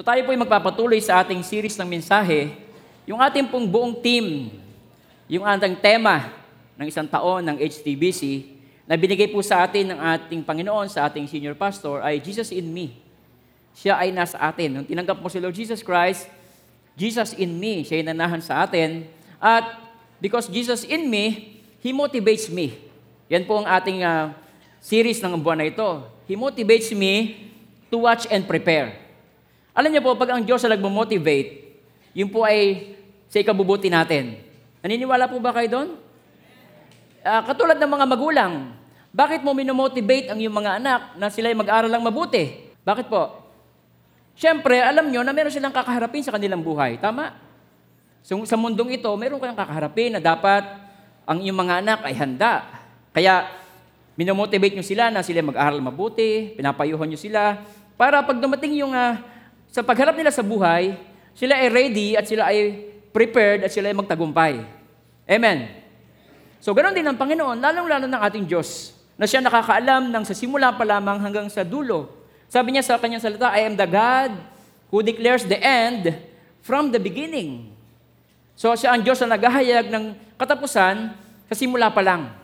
So tayo po ay magpapatuloy sa ating series ng mensahe. Yung ating pong buong team, yung ating tema ng isang taon ng HTBC na binigay po sa atin ng ating Panginoon, sa ating senior pastor, ay Jesus in Me. Siya ay nasa atin. Nung tinanggap mo si Lord Jesus Christ, Jesus in me, siya ay nanahan sa atin. At because Jesus in me, He motivates me. Yan po ang ating uh, series ng buwan na ito. He motivates me to watch and prepare. Alam niyo po, pag ang Diyos na nagmo-motivate, yun po ay sa ikabubuti natin. Naniniwala po ba kayo doon? Uh, katulad ng mga magulang, bakit mo minomotivate ang iyong mga anak na sila ay mag-aral lang mabuti? Bakit po? Siyempre, alam nyo na meron silang kakaharapin sa kanilang buhay. Tama? So, sa mundong ito, meron kayong kakaharapin na dapat ang iyong mga anak ay handa. Kaya, minomotivate nyo sila na sila mag-aral mabuti, pinapayuhan nyo sila, para pag dumating yung, uh, sa pagharap nila sa buhay, sila ay ready at sila ay prepared at sila ay magtagumpay. Amen. So, ganoon din ang Panginoon, lalong-lalo ng ating Diyos, na siya nakakaalam ng sa simula pa lamang hanggang sa dulo sabi niya sa kanyang salita, I am the God who declares the end from the beginning. So siya ang Diyos na naghahayag ng katapusan sa simula pa lang.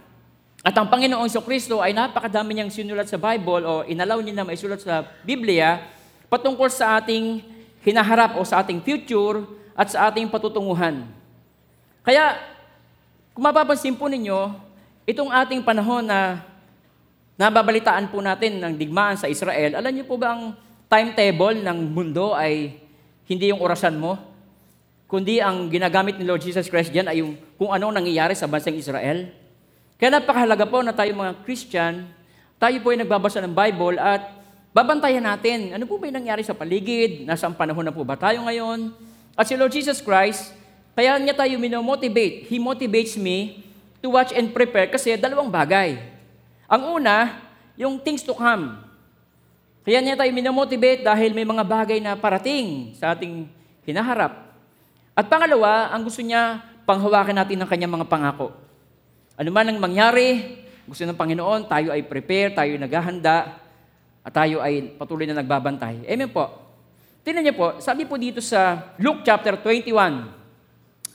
At ang Panginoong Kristo ay napakadami niyang sinulat sa Bible o inalaw niya na maisulat sa Biblia patungkol sa ating hinaharap o sa ating future at sa ating patutunguhan. Kaya, kung mapapansin po ninyo, itong ating panahon na Nababalitaan po natin ng digmaan sa Israel. Alam niyo po ba ang timetable ng mundo ay hindi yung orasan mo? Kundi ang ginagamit ni Lord Jesus Christ diyan ay yung kung ano nangyayari sa bansang Israel. Kaya napakahalaga po na tayo mga Christian, tayo po ay nagbabasa ng Bible at babantayan natin, ano po ba yung nangyari sa paligid? Nasaan panahon na po ba tayo ngayon? At si Lord Jesus Christ, kaya niya tayo minomotivate. He motivates me to watch and prepare kasi dalawang bagay. Ang una, yung things to come. Kaya niya tayo minamotivate dahil may mga bagay na parating sa ating hinaharap. At pangalawa, ang gusto niya, panghawakan natin ng kanyang mga pangako. Ano man ang mangyari, gusto ng Panginoon, tayo ay prepare, tayo ay naghahanda, at tayo ay patuloy na nagbabantay. Amen po. Tingnan niyo po, sabi po dito sa Luke chapter 21,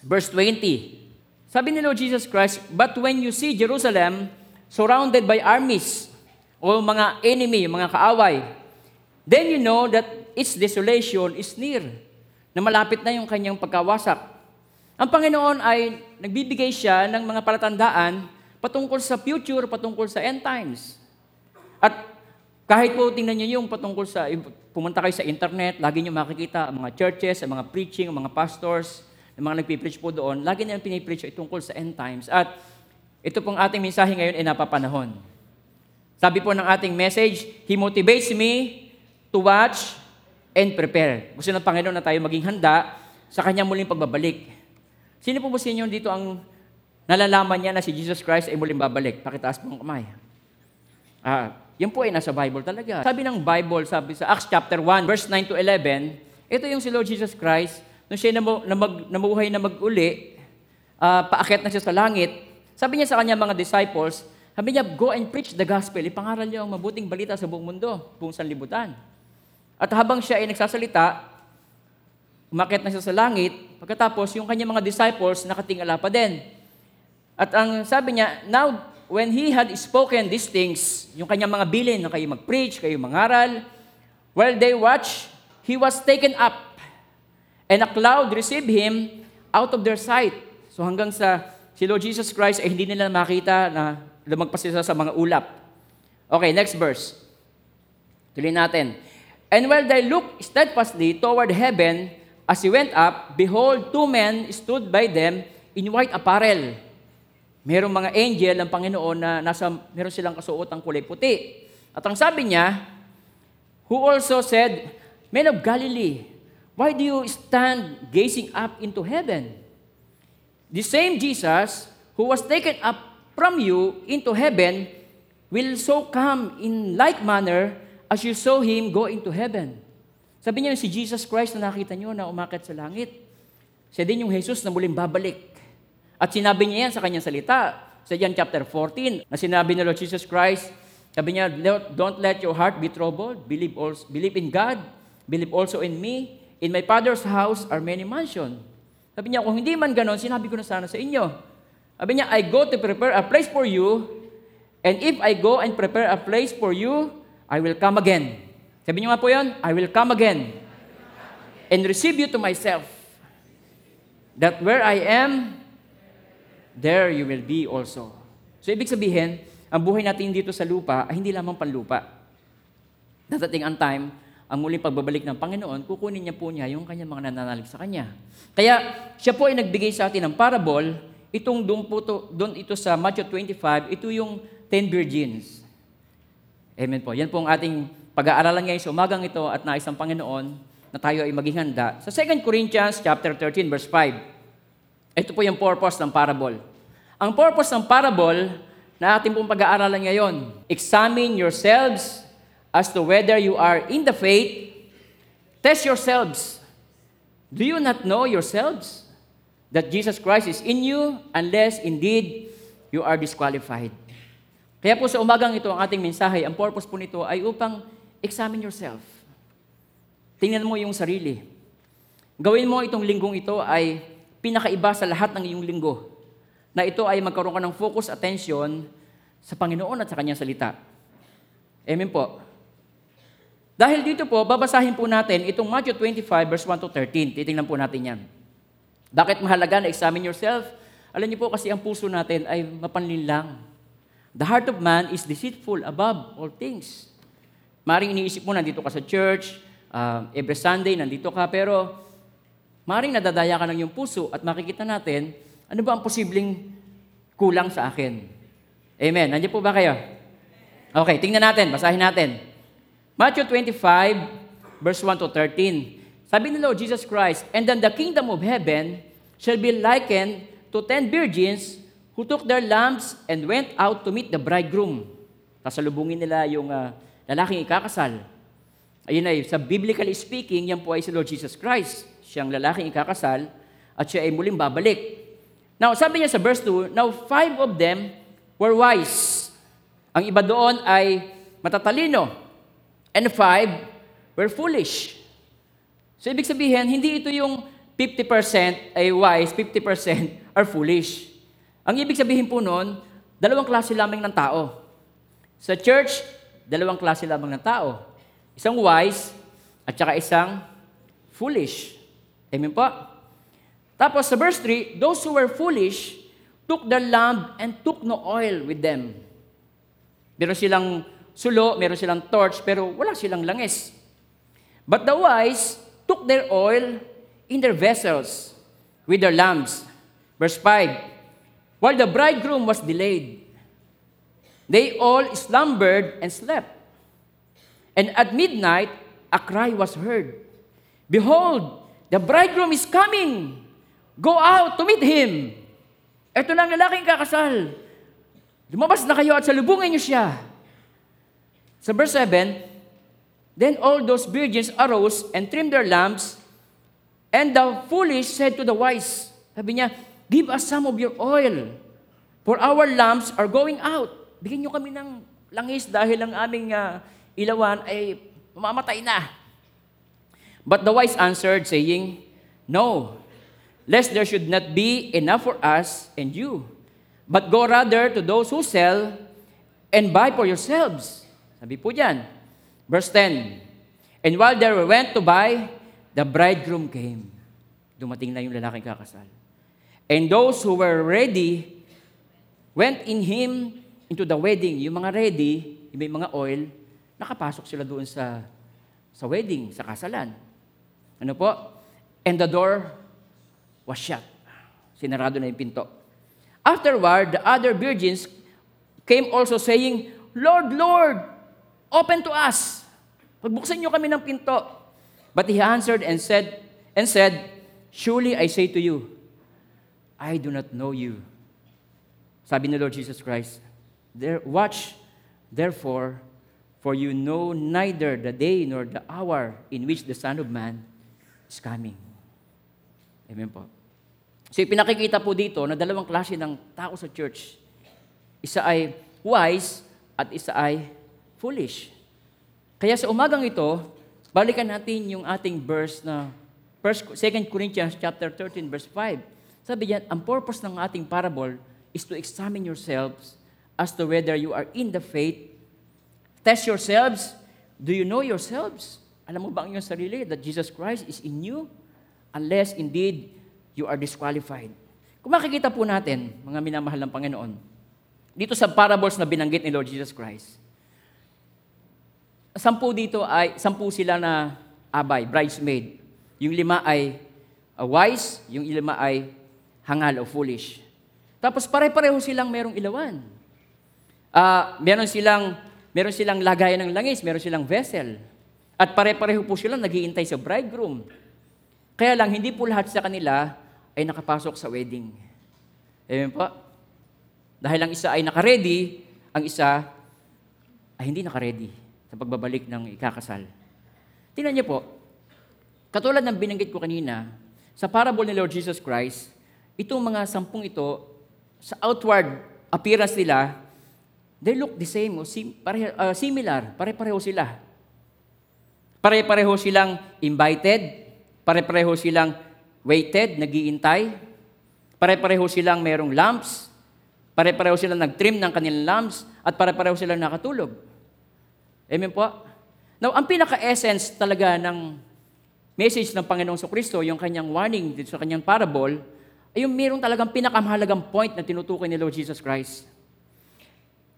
verse 20. Sabi ni Lord Jesus Christ, But when you see Jerusalem surrounded by armies o mga enemy, mga kaaway, then you know that its desolation is near, na malapit na yung kanyang pagkawasak. Ang Panginoon ay nagbibigay siya ng mga palatandaan patungkol sa future, patungkol sa end times. At kahit po tingnan niyo yung patungkol sa, pumunta kayo sa internet, lagi niyo makikita ang mga churches, ang mga preaching, ang mga pastors, ang mga nagpipreach po doon, lagi nilang pinipreach ay tungkol sa end times. At ito pong ating mensahe ngayon ay napapanahon. Sabi po ng ating message, He motivates me to watch and prepare. Gusto ng Panginoon na tayo maging handa sa kanyang muling pagbabalik. Sino po ba sa dito ang nalalaman niya na si Jesus Christ ay muling babalik? Pakitaas po ang kamay. Ah, yan po ay nasa Bible talaga. Sabi ng Bible, sabi sa Acts chapter 1, verse 9 to 11, ito yung si Lord Jesus Christ, nung siya namu, namag, namuhay na mag-uli, uh, paakyat na siya sa langit, sabi niya sa kanya mga disciples, sabi niya, go and preach the gospel. Ipangaral niyo ang mabuting balita sa buong mundo, buong sanlibutan. At habang siya ay nagsasalita, umakit na siya sa langit, pagkatapos yung kanyang mga disciples nakatingala pa din. At ang sabi niya, now when he had spoken these things, yung kanyang mga bilin na kayo mag-preach, kayo mangaral, while they watch, he was taken up, and a cloud received him out of their sight. So hanggang sa si Lord Jesus Christ ay hindi nila makita na lumagpas sila sa mga ulap. Okay, next verse. Tuloy natin. And while they looked steadfastly toward heaven, as he went up, behold, two men stood by them in white apparel. Merong mga angel ng Panginoon na nasa, meron silang kasuotang kulay puti. At ang sabi niya, who also said, Men of Galilee, why do you stand gazing up into heaven? The same Jesus who was taken up from you into heaven will so come in like manner as you saw him go into heaven. Sabi niya si Jesus Christ na nakita niyo na umakit sa langit. Siya din yung Jesus na muling babalik. At sinabi niya yan sa kanyang salita sa John chapter 14 na sinabi ni Lord Jesus Christ, sabi niya, don't let your heart be troubled. Believe, also, believe in God. believe also in me. In my Father's house are many mansions. Sabi niya, kung hindi man ganon, sinabi ko na sana sa inyo. Sabi niya, I go to prepare a place for you, and if I go and prepare a place for you, I will come again. Sabi niyo nga po yan, I will come again and receive you to myself, that where I am, there you will be also. So ibig sabihin, ang buhay natin dito sa lupa ay hindi lamang panlupa. Dadating ang time, ang muling pagbabalik ng Panginoon, kukunin niya po niya yung kanyang mga nananalig sa Kanya. Kaya siya po ay nagbigay sa atin ng parable, itong doon, po to, doon ito sa Matthew 25, ito yung 10 virgins. Amen po. Yan po ang ating pag-aaralan ngayon sa umagang ito at nais ng Panginoon na tayo ay maging handa. Sa 2 Corinthians chapter 13 verse 5, ito po yung purpose ng parable. Ang purpose ng parable na ating pong pag-aaralan ngayon, examine yourselves as to whether you are in the faith. Test yourselves. Do you not know yourselves that Jesus Christ is in you unless indeed you are disqualified? Kaya po sa umagang ito, ang ating mensahe, ang purpose po nito ay upang examine yourself. Tingnan mo yung sarili. Gawin mo itong linggong ito ay pinakaiba sa lahat ng iyong linggo. Na ito ay magkaroon ka ng focus attention sa Panginoon at sa Kanyang salita. Amen po. Dahil dito po, babasahin po natin itong Matthew 25 verse 1 to 13. Titingnan po natin yan. Bakit mahalaga na examine yourself? Alam niyo po kasi ang puso natin ay mapanlinlang. The heart of man is deceitful above all things. Maring iniisip mo, nandito ka sa church, uh, every Sunday, nandito ka, pero maring nadadaya ka ng iyong puso at makikita natin, ano ba ang posibleng kulang sa akin? Amen. Nandiyan po ba kayo? Okay, tingnan natin, basahin natin. Matthew 25, verse 1 to 13. Sabi ni Lord Jesus Christ, And then the kingdom of heaven shall be likened to ten virgins who took their lamps and went out to meet the bridegroom. Kasalubungin nila yung uh, lalaking ikakasal. Ayun ay, sa biblically speaking, yan po ay si Lord Jesus Christ. Siyang lalaking ikakasal at siya ay muling babalik. Now, sabi niya sa verse 2, Now five of them were wise. Ang iba doon ay matatalino. And five were foolish. So, ibig sabihin, hindi ito yung 50% ay wise, 50% are foolish. Ang ibig sabihin po noon, dalawang klase lamang ng tao. Sa church, dalawang klase lamang ng tao. Isang wise at saka isang foolish. Amen po? Tapos sa verse 3, those who were foolish took their lamp and took no oil with them. Meron silang sulo, meron silang torch, pero wala silang langis. But the wise took their oil in their vessels with their lamps. Verse 5, While the bridegroom was delayed, they all slumbered and slept. And at midnight, a cry was heard Behold, the bridegroom is coming! Go out to meet him! Ito na ang lalaking kakasal. Lumabas na kayo at salubungin niyo siya. Sa verse 7, Then all those virgins arose and trimmed their lamps, and the foolish said to the wise, sabi niya, Give us some of your oil, for our lamps are going out. Bigyan niyo kami ng langis dahil ang aming uh, ilawan ay mamamatay na. But the wise answered, saying, No, lest there should not be enough for us and you, but go rather to those who sell and buy for yourselves. Sabi po dyan, verse 10, And while they went to buy, the bridegroom came. Dumating na yung lalaking kakasal. And those who were ready went in him into the wedding. Yung mga ready, may mga oil, nakapasok sila doon sa sa wedding, sa kasalan. Ano po? And the door was shut. Sinarado na yung pinto. Afterward, the other virgins came also saying, Lord, Lord, open to us. Pagbuksan niyo kami ng pinto. But he answered and said, and said, Surely I say to you, I do not know you. Sabi ni Lord Jesus Christ, there, watch, therefore, for you know neither the day nor the hour in which the Son of Man is coming. Amen po. So, pinakikita po dito na dalawang klase ng tao sa church. Isa ay wise at isa ay foolish. Kaya sa umagang ito, Balikan natin yung ating verse na 1, 2 Corinthians chapter 13 verse 5. Sabi diyan, ang purpose ng ating parable is to examine yourselves as to whether you are in the faith. Test yourselves. Do you know yourselves? Alam mo ba ang iyong sarili that Jesus Christ is in you? Unless indeed you are disqualified. Kung makikita po natin, mga minamahal ng Panginoon, dito sa parables na binanggit ni Lord Jesus Christ, sampu dito ay, sampu sila na abay, bridesmaid. Yung lima ay uh, wise, yung lima ay hangal o foolish. Tapos pare-pareho silang merong ilawan. Ah, meron silang meron silang lagayan ng langis, meron silang vessel. At pare-pareho po silang naghihintay sa bridegroom. Kaya lang hindi po lahat sa kanila ay nakapasok sa wedding. Amen po. Dahil ang isa ay nakaredy, ang isa ay hindi nakaredy sa pagbabalik ng ikakasal. Tingnan niyo po, katulad ng binanggit ko kanina, sa parable ni Lord Jesus Christ, itong mga sampung ito, sa outward appearance nila, they look the same, o sim, pare, uh, similar, pare-pareho sila. Pare-pareho silang invited, pare-pareho silang waited, nagiintay, pare-pareho silang merong lamps, pare-pareho silang nag-trim ng kanilang lamps, at pare-pareho silang nakatulog. Amen po? Now, ang pinaka-essence talaga ng message ng Panginoong Kristo, yung kanyang warning dito sa kanyang parable, ay yung mayroong talagang pinakamahalagang point na tinutukoy ni Lord Jesus Christ.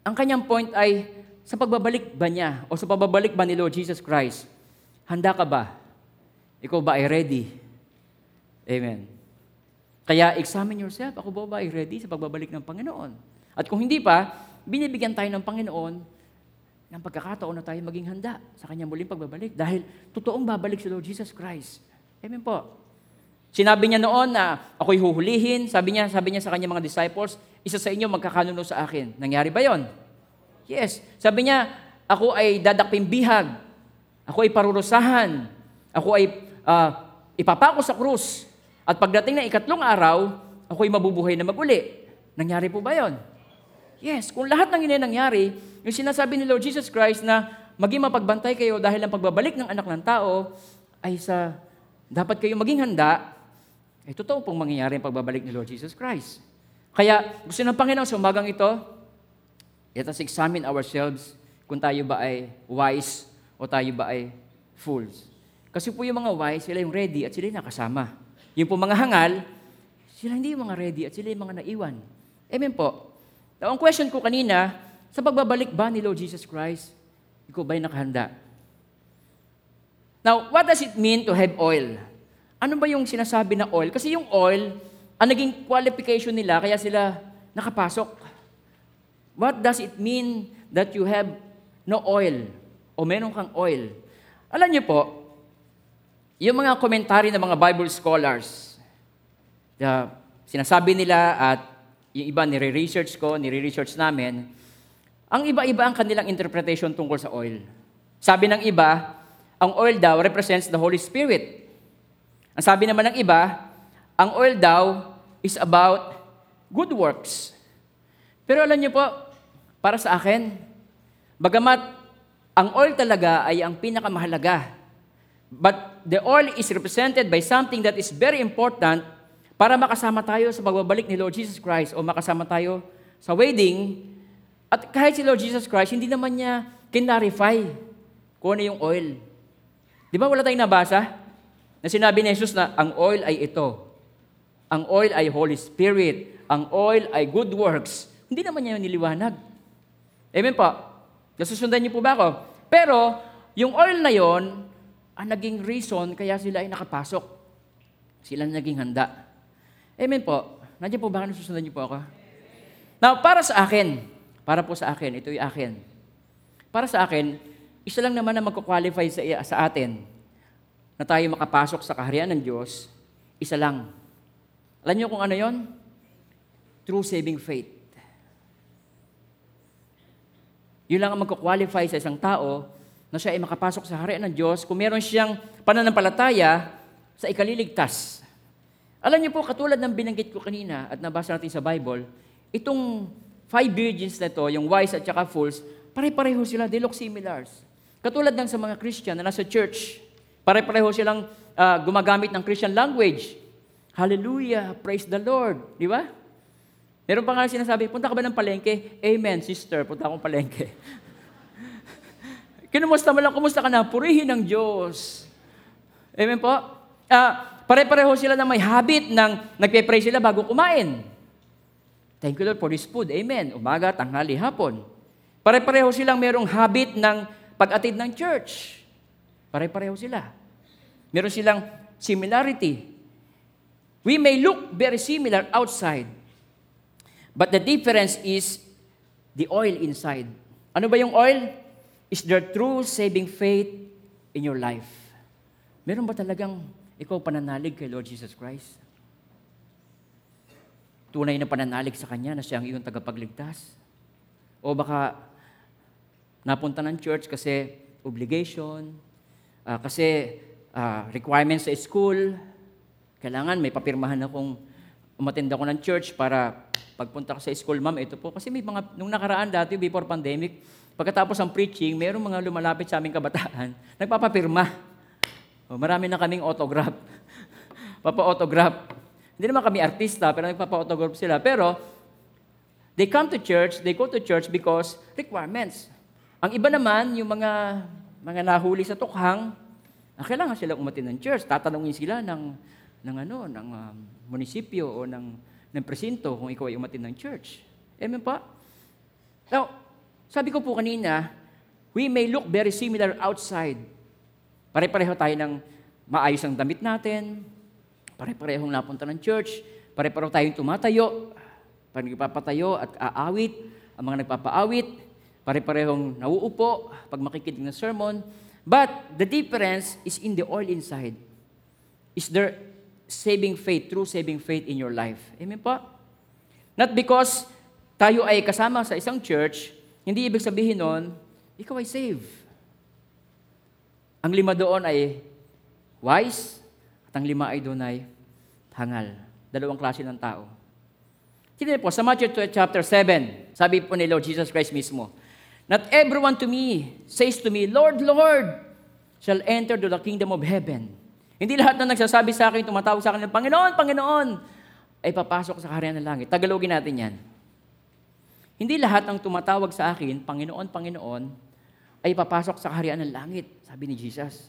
Ang kanyang point ay, sa pagbabalik ba niya, o sa pagbabalik ba ni Lord Jesus Christ, handa ka ba? Ikaw ba ay ready? Amen. Kaya examine yourself, ako ba ba ay ready sa pagbabalik ng Panginoon? At kung hindi pa, binibigyan tayo ng Panginoon ng pagkakataon na tayo maging handa sa kanyang muling pagbabalik. Dahil totoong babalik si Lord Jesus Christ. Amen po. Sinabi niya noon na ako'y huhulihin. Sabi niya, sabi niya sa kanyang mga disciples, isa sa inyo magkakanuno sa akin. Nangyari ba yon? Yes. Sabi niya, ako ay dadakping bihag. Ako ay parurusahan. Ako ay uh, ipapako sa krus. At pagdating ng ikatlong araw, ako'y mabubuhay na maguli. Nangyari po ba yon? Yes, kung lahat ng nangyari, yung sinasabi ni Lord Jesus Christ na maging mapagbantay kayo dahil ang pagbabalik ng anak ng tao ay sa dapat kayo maging handa, ay totoo pong mangyayari ang pagbabalik ni Lord Jesus Christ. Kaya gusto ng Panginoon sa umagang ito, let us examine ourselves kung tayo ba ay wise o tayo ba ay fools. Kasi po yung mga wise, sila yung ready at sila yung nakasama. Yung po mga hangal, sila hindi yung mga ready at sila yung mga naiwan. Amen po. Now, ang question ko kanina, sa pagbabalik ba ni Lord Jesus Christ, ikaw ba'y nakahanda? Now, what does it mean to have oil? Ano ba yung sinasabi na oil? Kasi yung oil, ang naging qualification nila, kaya sila nakapasok. What does it mean that you have no oil? O meron kang oil? Alam niyo po, yung mga komentary ng mga Bible scholars, the, sinasabi nila at yung iba nire-research ko, nire-research namin, ang iba-iba ang kanilang interpretation tungkol sa oil. Sabi ng iba, ang oil daw represents the Holy Spirit. Ang sabi naman ng iba, ang oil daw is about good works. Pero alam niyo po, para sa akin, bagamat ang oil talaga ay ang pinakamahalaga, but the oil is represented by something that is very important para makasama tayo sa pagbabalik ni Lord Jesus Christ o makasama tayo sa wedding. At kahit si Lord Jesus Christ, hindi naman niya kinarify kung ano yung oil. Di ba wala tayong nabasa? Na sinabi ni Jesus na ang oil ay ito. Ang oil ay Holy Spirit. Ang oil ay good works. Hindi naman niya niliwanag. Amen po. Nasusundan niyo po ba ako? Pero, yung oil na yon, ang naging reason kaya sila ay nakapasok. Sila naging handa. Amen po. Nandiyan po ba? Nasusundan niyo po ako? Now, para sa akin, para po sa akin, ito yung akin. Para sa akin, isa lang naman na magkukwalify sa, sa atin na tayo makapasok sa kaharian ng Diyos, isa lang. Alam niyo kung ano yon? True saving faith. Yun lang ang magkukwalify sa isang tao na siya ay makapasok sa harian ng Diyos kung meron siyang pananampalataya sa ikaliligtas. Alam niyo po, katulad ng binanggit ko kanina at nabasa natin sa Bible, itong five virgins na to, yung wise at saka fools, pare-pareho sila, they look similars. Katulad ng sa mga Christian na nasa church, Pare-pareho silang ah, gumagamit ng Christian language. Hallelujah, praise the Lord. Di ba? Meron pa nga sinasabi, punta ka ba ng palengke? Amen, sister, punta akong palengke. Kinumusta mo lang, kumusta ka na? Purihin ng Diyos. Amen po? Ah, pare-pareho sila na may habit ng nagpe-pray sila bago kumain. Thank you Lord for this food. Amen. Umaga, tanghali, hapon. Pare-pareho silang merong habit ng pag-atid ng church. Pare-pareho sila. Meron silang similarity. We may look very similar outside, but the difference is the oil inside. Ano ba yung oil? Is there true saving faith in your life? Meron ba talagang ikaw pananalig kay Lord Jesus Christ? Tunay na pananalig sa Kanya na siya ang iyong tagapagligtas? O baka napunta ng church kasi obligation, ah, kasi ah, requirements sa school, kailangan may papirmahan akong umattend ako ng church para pagpunta ko sa school, ma'am, ito po. Kasi may mga, nung nakaraan dati, before pandemic, pagkatapos ng preaching, mayroong mga lumalapit sa aming kabataan, nagpapapirma. O, marami na kaming autograph. Papa-autograph. Hindi naman kami artista, pero nagpapa-autograph sila. Pero, they come to church, they go to church because requirements. Ang iba naman, yung mga mga nahuli sa tukhang, ah, kailangan silang umatin ng church. Tatanungin sila ng, ng, ano, ng um, munisipyo o ng, ng presinto kung ikaw ay umatin ng church. Amen pa? Now, sabi ko po kanina, we may look very similar outside. Pare-pareho tayo ng maayos ang damit natin, pare-parehong napunta ng church, pare-pareho tayong tumatayo, pag nagpapatayo at aawit, ang mga nagpapaawit, pare-parehong nauupo pag makikinig ng sermon. But the difference is in the oil inside. Is there saving faith, true saving faith in your life? Amen po? Not because tayo ay kasama sa isang church, hindi ibig sabihin nun, ikaw ay saved. Ang lima doon ay wise, at ang lima ay doon ay hangal. Dalawang klase ng tao. Tignan po, sa Matthew chapter 7, sabi po ni Lord Jesus Christ mismo, Not everyone to me says to me, Lord, Lord, shall enter to the kingdom of heaven. Hindi lahat na nagsasabi sa akin, tumatawag sa akin, Panginoon, Panginoon, ay papasok sa kaharian ng langit. Tagalogin natin yan. Hindi lahat ng tumatawag sa akin, Panginoon, Panginoon, ay papasok sa kaharian ng langit, sabi ni Jesus.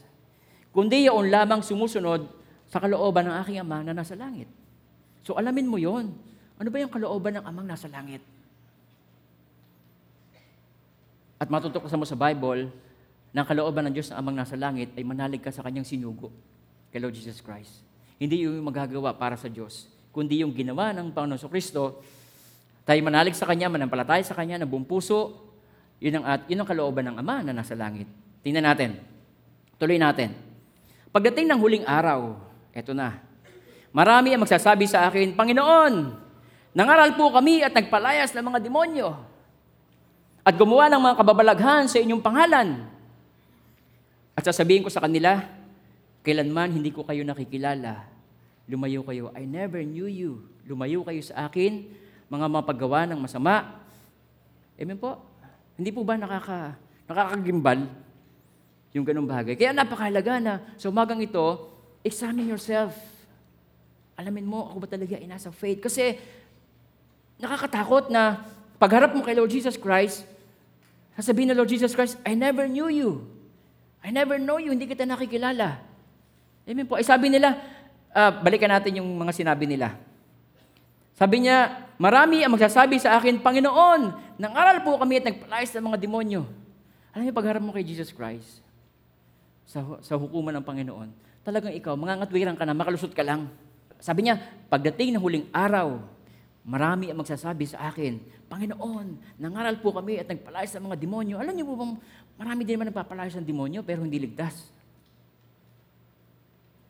Kundi yaon lamang sumusunod sa kalooban ng aking Ama na nasa langit. So alamin mo yon. Ano ba yung kalooban ng Amang nasa langit? At matutuklasan mo sa Bible na kalooban ng Diyos na Amang nasa langit ay manalig ka sa kanyang sinugo kay Lord Jesus Christ. Hindi yung magagawa para sa Diyos, kundi yung ginawa ng Panginoon sa Kristo, tayo manalig sa Kanya, manampalataya sa Kanya, ng buong puso, yun ang, at, yun ang kalooban ng Ama na nasa langit. Tingnan natin. Tuloy natin. Pagdating ng huling araw, eto na. Marami ang magsasabi sa akin, Panginoon, nangaral po kami at nagpalayas ng mga demonyo at gumawa ng mga kababalaghan sa inyong pangalan. At sasabihin ko sa kanila, kailanman hindi ko kayo nakikilala. Lumayo kayo. I never knew you. Lumayo kayo sa akin, mga mapagawa ng masama. Amen po? Hindi po ba nakaka, nakakagimbal yung ganung bagay? Kaya napakahalaga na sa umagang ito, examine yourself. Alamin mo, ako ba talaga ay nasa faith? Kasi nakakatakot na pagharap mo kay Lord Jesus Christ, sasabihin ng Lord Jesus Christ, I never knew you. I never know you, hindi kita nakikilala. Amen po. Ay sabi nila, ah, balikan natin yung mga sinabi nila. Sabi niya, marami ang magsasabi sa akin, Panginoon, nangaral po kami at nagpalayas ng mga demonyo. Alam niyo, pagharap mo kay Jesus Christ, sa, sa hukuman ng Panginoon, talagang ikaw, mangangatwiran ka na, makalusot ka lang. Sabi niya, pagdating ng huling araw, marami ang magsasabi sa akin, Panginoon, nangaral po kami at nagpalayas ng mga demonyo. Alam niyo po bang marami din naman nagpapalayas ng demonyo pero hindi ligtas.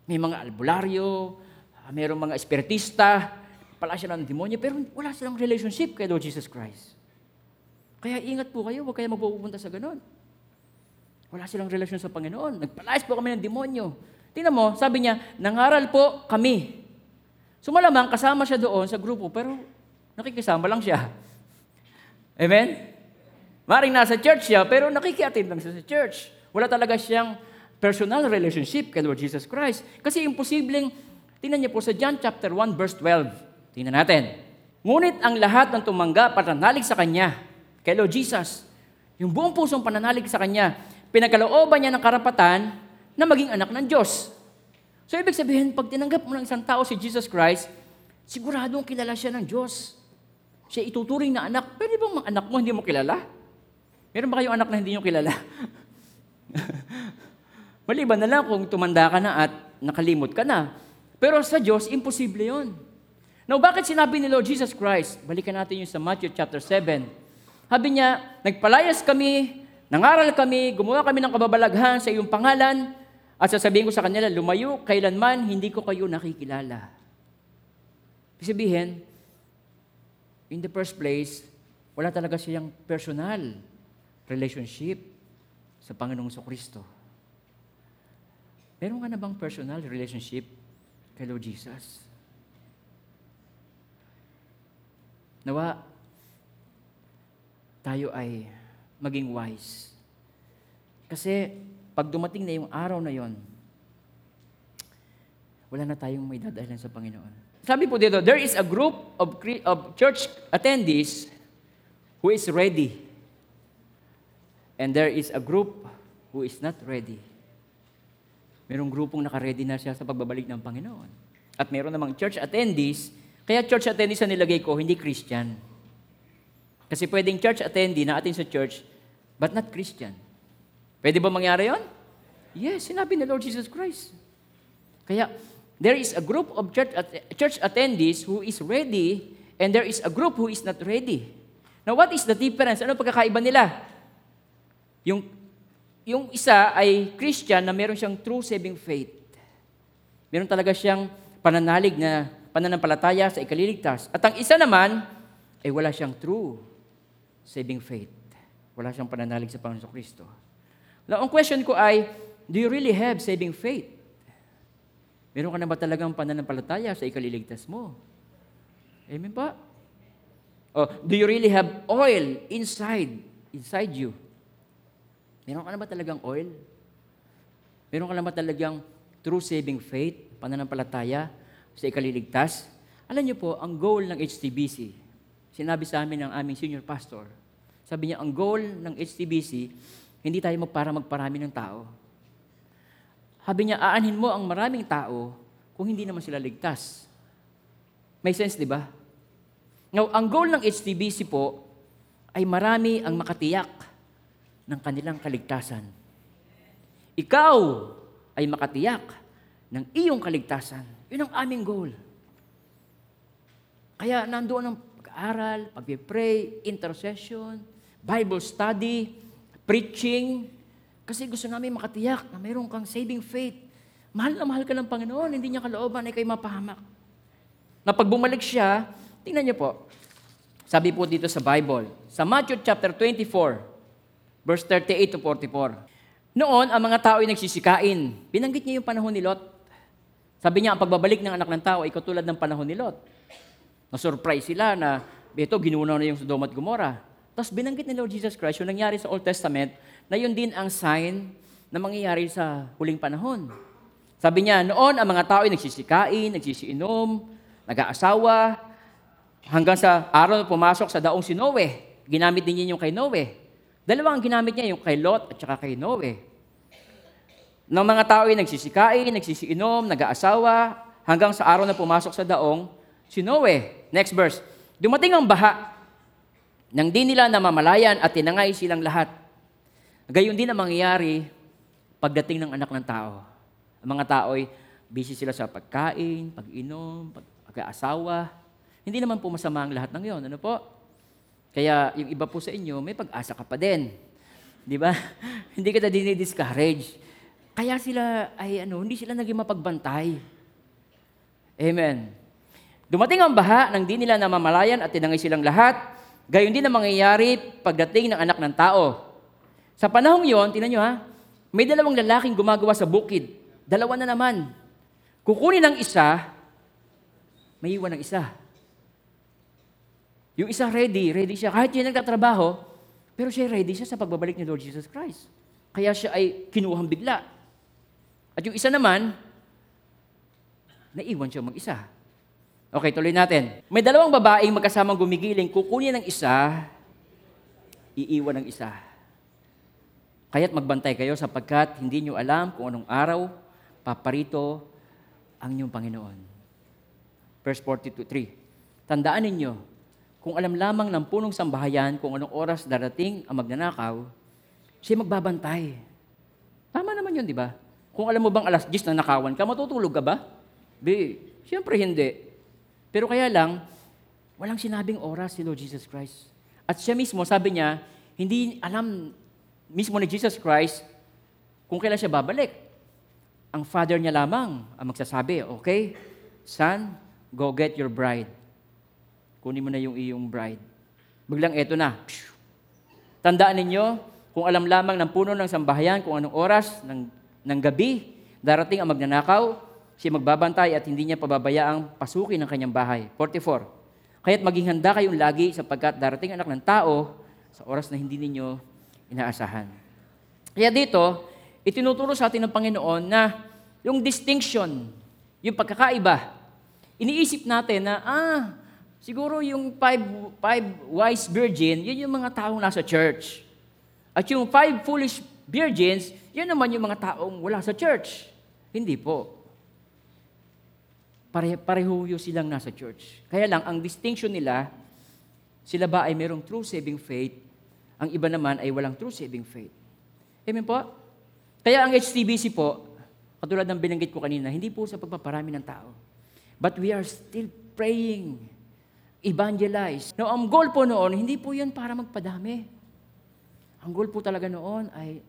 May mga albularyo, ah, mayroong mga espiritista, pala sila ng demonyo, pero wala silang relationship kay Lord Jesus Christ. Kaya ingat po kayo, huwag kayo magpupunta sa ganun. Wala silang relasyon sa Panginoon. Nagpalayas po kami ng demonyo. Tingnan mo, sabi niya, nangaral po kami. So malamang kasama siya doon sa grupo, pero nakikisama lang siya. Amen? Maring nasa church siya, pero nakikiatid lang siya sa church. Wala talaga siyang personal relationship kay Lord Jesus Christ. Kasi imposibleng, tingnan niyo po sa John chapter 1 verse 12. Tingnan natin. Ngunit ang lahat ng tumangga pananalig sa Kanya, kay Lord Jesus, yung buong pusong pananalig sa Kanya, pinagkalooban niya ng karapatan na maging anak ng Diyos. So ibig sabihin, pag tinanggap mo ng isang tao si Jesus Christ, siguradong kilala siya ng Diyos. Siya ituturing na anak. Pwede bang mga anak mo hindi mo kilala? Meron ba kayong anak na hindi nyo kilala? Maliban na lang kung tumanda ka na at nakalimot ka na. Pero sa Diyos, imposible yon. Now, bakit sinabi ni Lord Jesus Christ? Balikan natin yung sa Matthew chapter 7. Sabi niya, nagpalayas kami, nangaral kami, gumawa kami ng kababalaghan sa iyong pangalan, at sasabihin ko sa kanila, lumayo, kailanman hindi ko kayo nakikilala. Ibig sabihin, in the first place, wala talaga siyang personal relationship sa Panginoong Kristo. Meron ka na bang personal relationship kay Lord Jesus? Nawa, tayo ay maging wise. Kasi pag dumating na yung araw na yon, wala na tayong may dadahilan sa Panginoon. Sabi po dito, there is a group of, of church attendees who is ready. And there is a group who is not ready. Merong grupong nakaredy na siya sa pagbabalik ng Panginoon. At meron namang church attendees, kaya church attendees ang nilagay ko, hindi Christian. Kasi pwedeng church attendee na atin sa church, but not Christian. Pwede ba mangyari yon? Yes, sinabi ni Lord Jesus Christ. Kaya, there is a group of church, at- church attendees who is ready, and there is a group who is not ready. Now, what is the difference? Ano pagkakaiba nila? Yung, yung isa ay Christian na meron siyang true saving faith. Meron talaga siyang pananalig na pananampalataya sa ikaliligtas. At ang isa naman, ay wala siyang true saving faith. Wala siyang pananalig sa Panginoon Kristo. Now, ang question ko ay, do you really have saving faith? Meron ka na ba talagang pananampalataya sa ikaliligtas mo? Amen pa? Oh, do you really have oil inside, inside you? Meron ka na ba talagang oil? Meron ka na ba talagang true saving faith, pananampalataya sa ikaliligtas? Alam niyo po, ang goal ng HTBC, sinabi sa amin ng aming senior pastor, sabi niya, ang goal ng HTBC, hindi tayo magpara magparami ng tao. Sabi niya, aanhin mo ang maraming tao kung hindi naman sila ligtas. May sense, di ba? Now, ang goal ng HTBC po ay marami ang makatiyak ng kanilang kaligtasan. Ikaw ay makatiyak ng iyong kaligtasan. Yun ang aming goal. Kaya nandoon ang pag-aaral, pag-pray, intercession, Bible study, preaching. Kasi gusto namin makatiyak na mayroon kang saving faith. Mahal na mahal ka ng Panginoon, hindi niya kalooban ay kayo mapahamak. Na pag bumalik siya, tingnan niyo po, sabi po dito sa Bible, sa Matthew chapter 24, verse 38 to 44. Noon, ang mga tao ay nagsisikain. Binanggit niya yung panahon ni Lot. Sabi niya, ang pagbabalik ng anak ng tao ay katulad ng panahon ni Lot. Na-surprise sila na, ito, ginunaw na yung Sodom at Gomorrah. Tapos binanggit ni Lord Jesus Christ yung nangyari sa Old Testament na yun din ang sign na mangyayari sa huling panahon. Sabi niya, noon ang mga tao ay nagsisikain, nagsisiinom, nag-aasawa, hanggang sa araw na pumasok sa daong si Noe. Ginamit din niya yung kay Noe. Dalawa ang ginamit niya, yung kay Lot at saka kay Noe. Nang mga tao ay nagsisikain, nagsisiinom, nag-aasawa, hanggang sa araw na pumasok sa daong si Noe. Next verse. Dumating ang baha, nang di nila namamalayan at tinangay silang lahat. Gayon din ang mangyayari pagdating ng anak ng tao. Ang mga tao ay busy sila sa pagkain, pag-inom, pag- pag-aasawa. Hindi naman po masama ang lahat ng yon. Ano po? Kaya yung iba po sa inyo, may pag-asa ka pa din. Di ba? hindi ka na dinidiscourage. Kaya sila ay ano, hindi sila naging mapagbantay. Amen. Dumating ang baha nang di nila namamalayan at tinangay silang lahat. Gayon din ang mangyayari pagdating ng anak ng tao. Sa panahong yon, tinan nyo ha, may dalawang lalaking gumagawa sa bukid. Dalawa na naman. Kukunin ng isa, may iwan ng isa. Yung isa ready, ready siya. Kahit siya nagtatrabaho, pero siya ready siya sa pagbabalik ni Lord Jesus Christ. Kaya siya ay kinuhang bigla. At yung isa naman, naiwan siya mag-isa. Okay, tuloy natin. May dalawang babaeng magkasamang gumigiling, kukunin ng isa, iiwan ng isa. Kaya't magbantay kayo sapagkat hindi nyo alam kung anong araw paparito ang inyong Panginoon. Verse 42.3 Tandaan ninyo, kung alam lamang ng punong sambahayan kung anong oras darating ang magnanakaw, siya magbabantay. Tama naman yun, di ba? Kung alam mo bang alas 10 na nakawan ka, matutulog ka ba? Di, siyempre hindi. Pero kaya lang, walang sinabing oras si Lord Jesus Christ. At siya mismo, sabi niya, hindi alam mismo ni Jesus Christ kung kailan siya babalik. Ang father niya lamang ang magsasabi, okay, son, go get your bride. Kunin mo na yung iyong bride. Biglang eto na. Tandaan ninyo, kung alam lamang ng puno ng sambahayan kung anong oras ng, ng gabi, darating ang magnanakaw, siya magbabantay at hindi niya pababayaang pasukin ang kanyang bahay. 44. Kaya't maging handa kayong lagi sapagkat darating anak ng tao sa oras na hindi ninyo inaasahan. Kaya dito, itinuturo sa atin ng Panginoon na yung distinction, yung pagkakaiba, iniisip natin na, ah, siguro yung five, five wise virgin, yun yung mga taong nasa church. At yung five foolish virgins, yun naman yung mga taong wala sa church. Hindi po. Pare, pareho yung silang nasa church. Kaya lang, ang distinction nila, sila ba ay merong true saving faith, ang iba naman ay walang true saving faith. Amen po? Kaya ang HTBC po, katulad ng binanggit ko kanina, hindi po sa pagpaparami ng tao. But we are still praying, evangelize. Now, ang goal po noon, hindi po yan para magpadami. Ang goal po talaga noon ay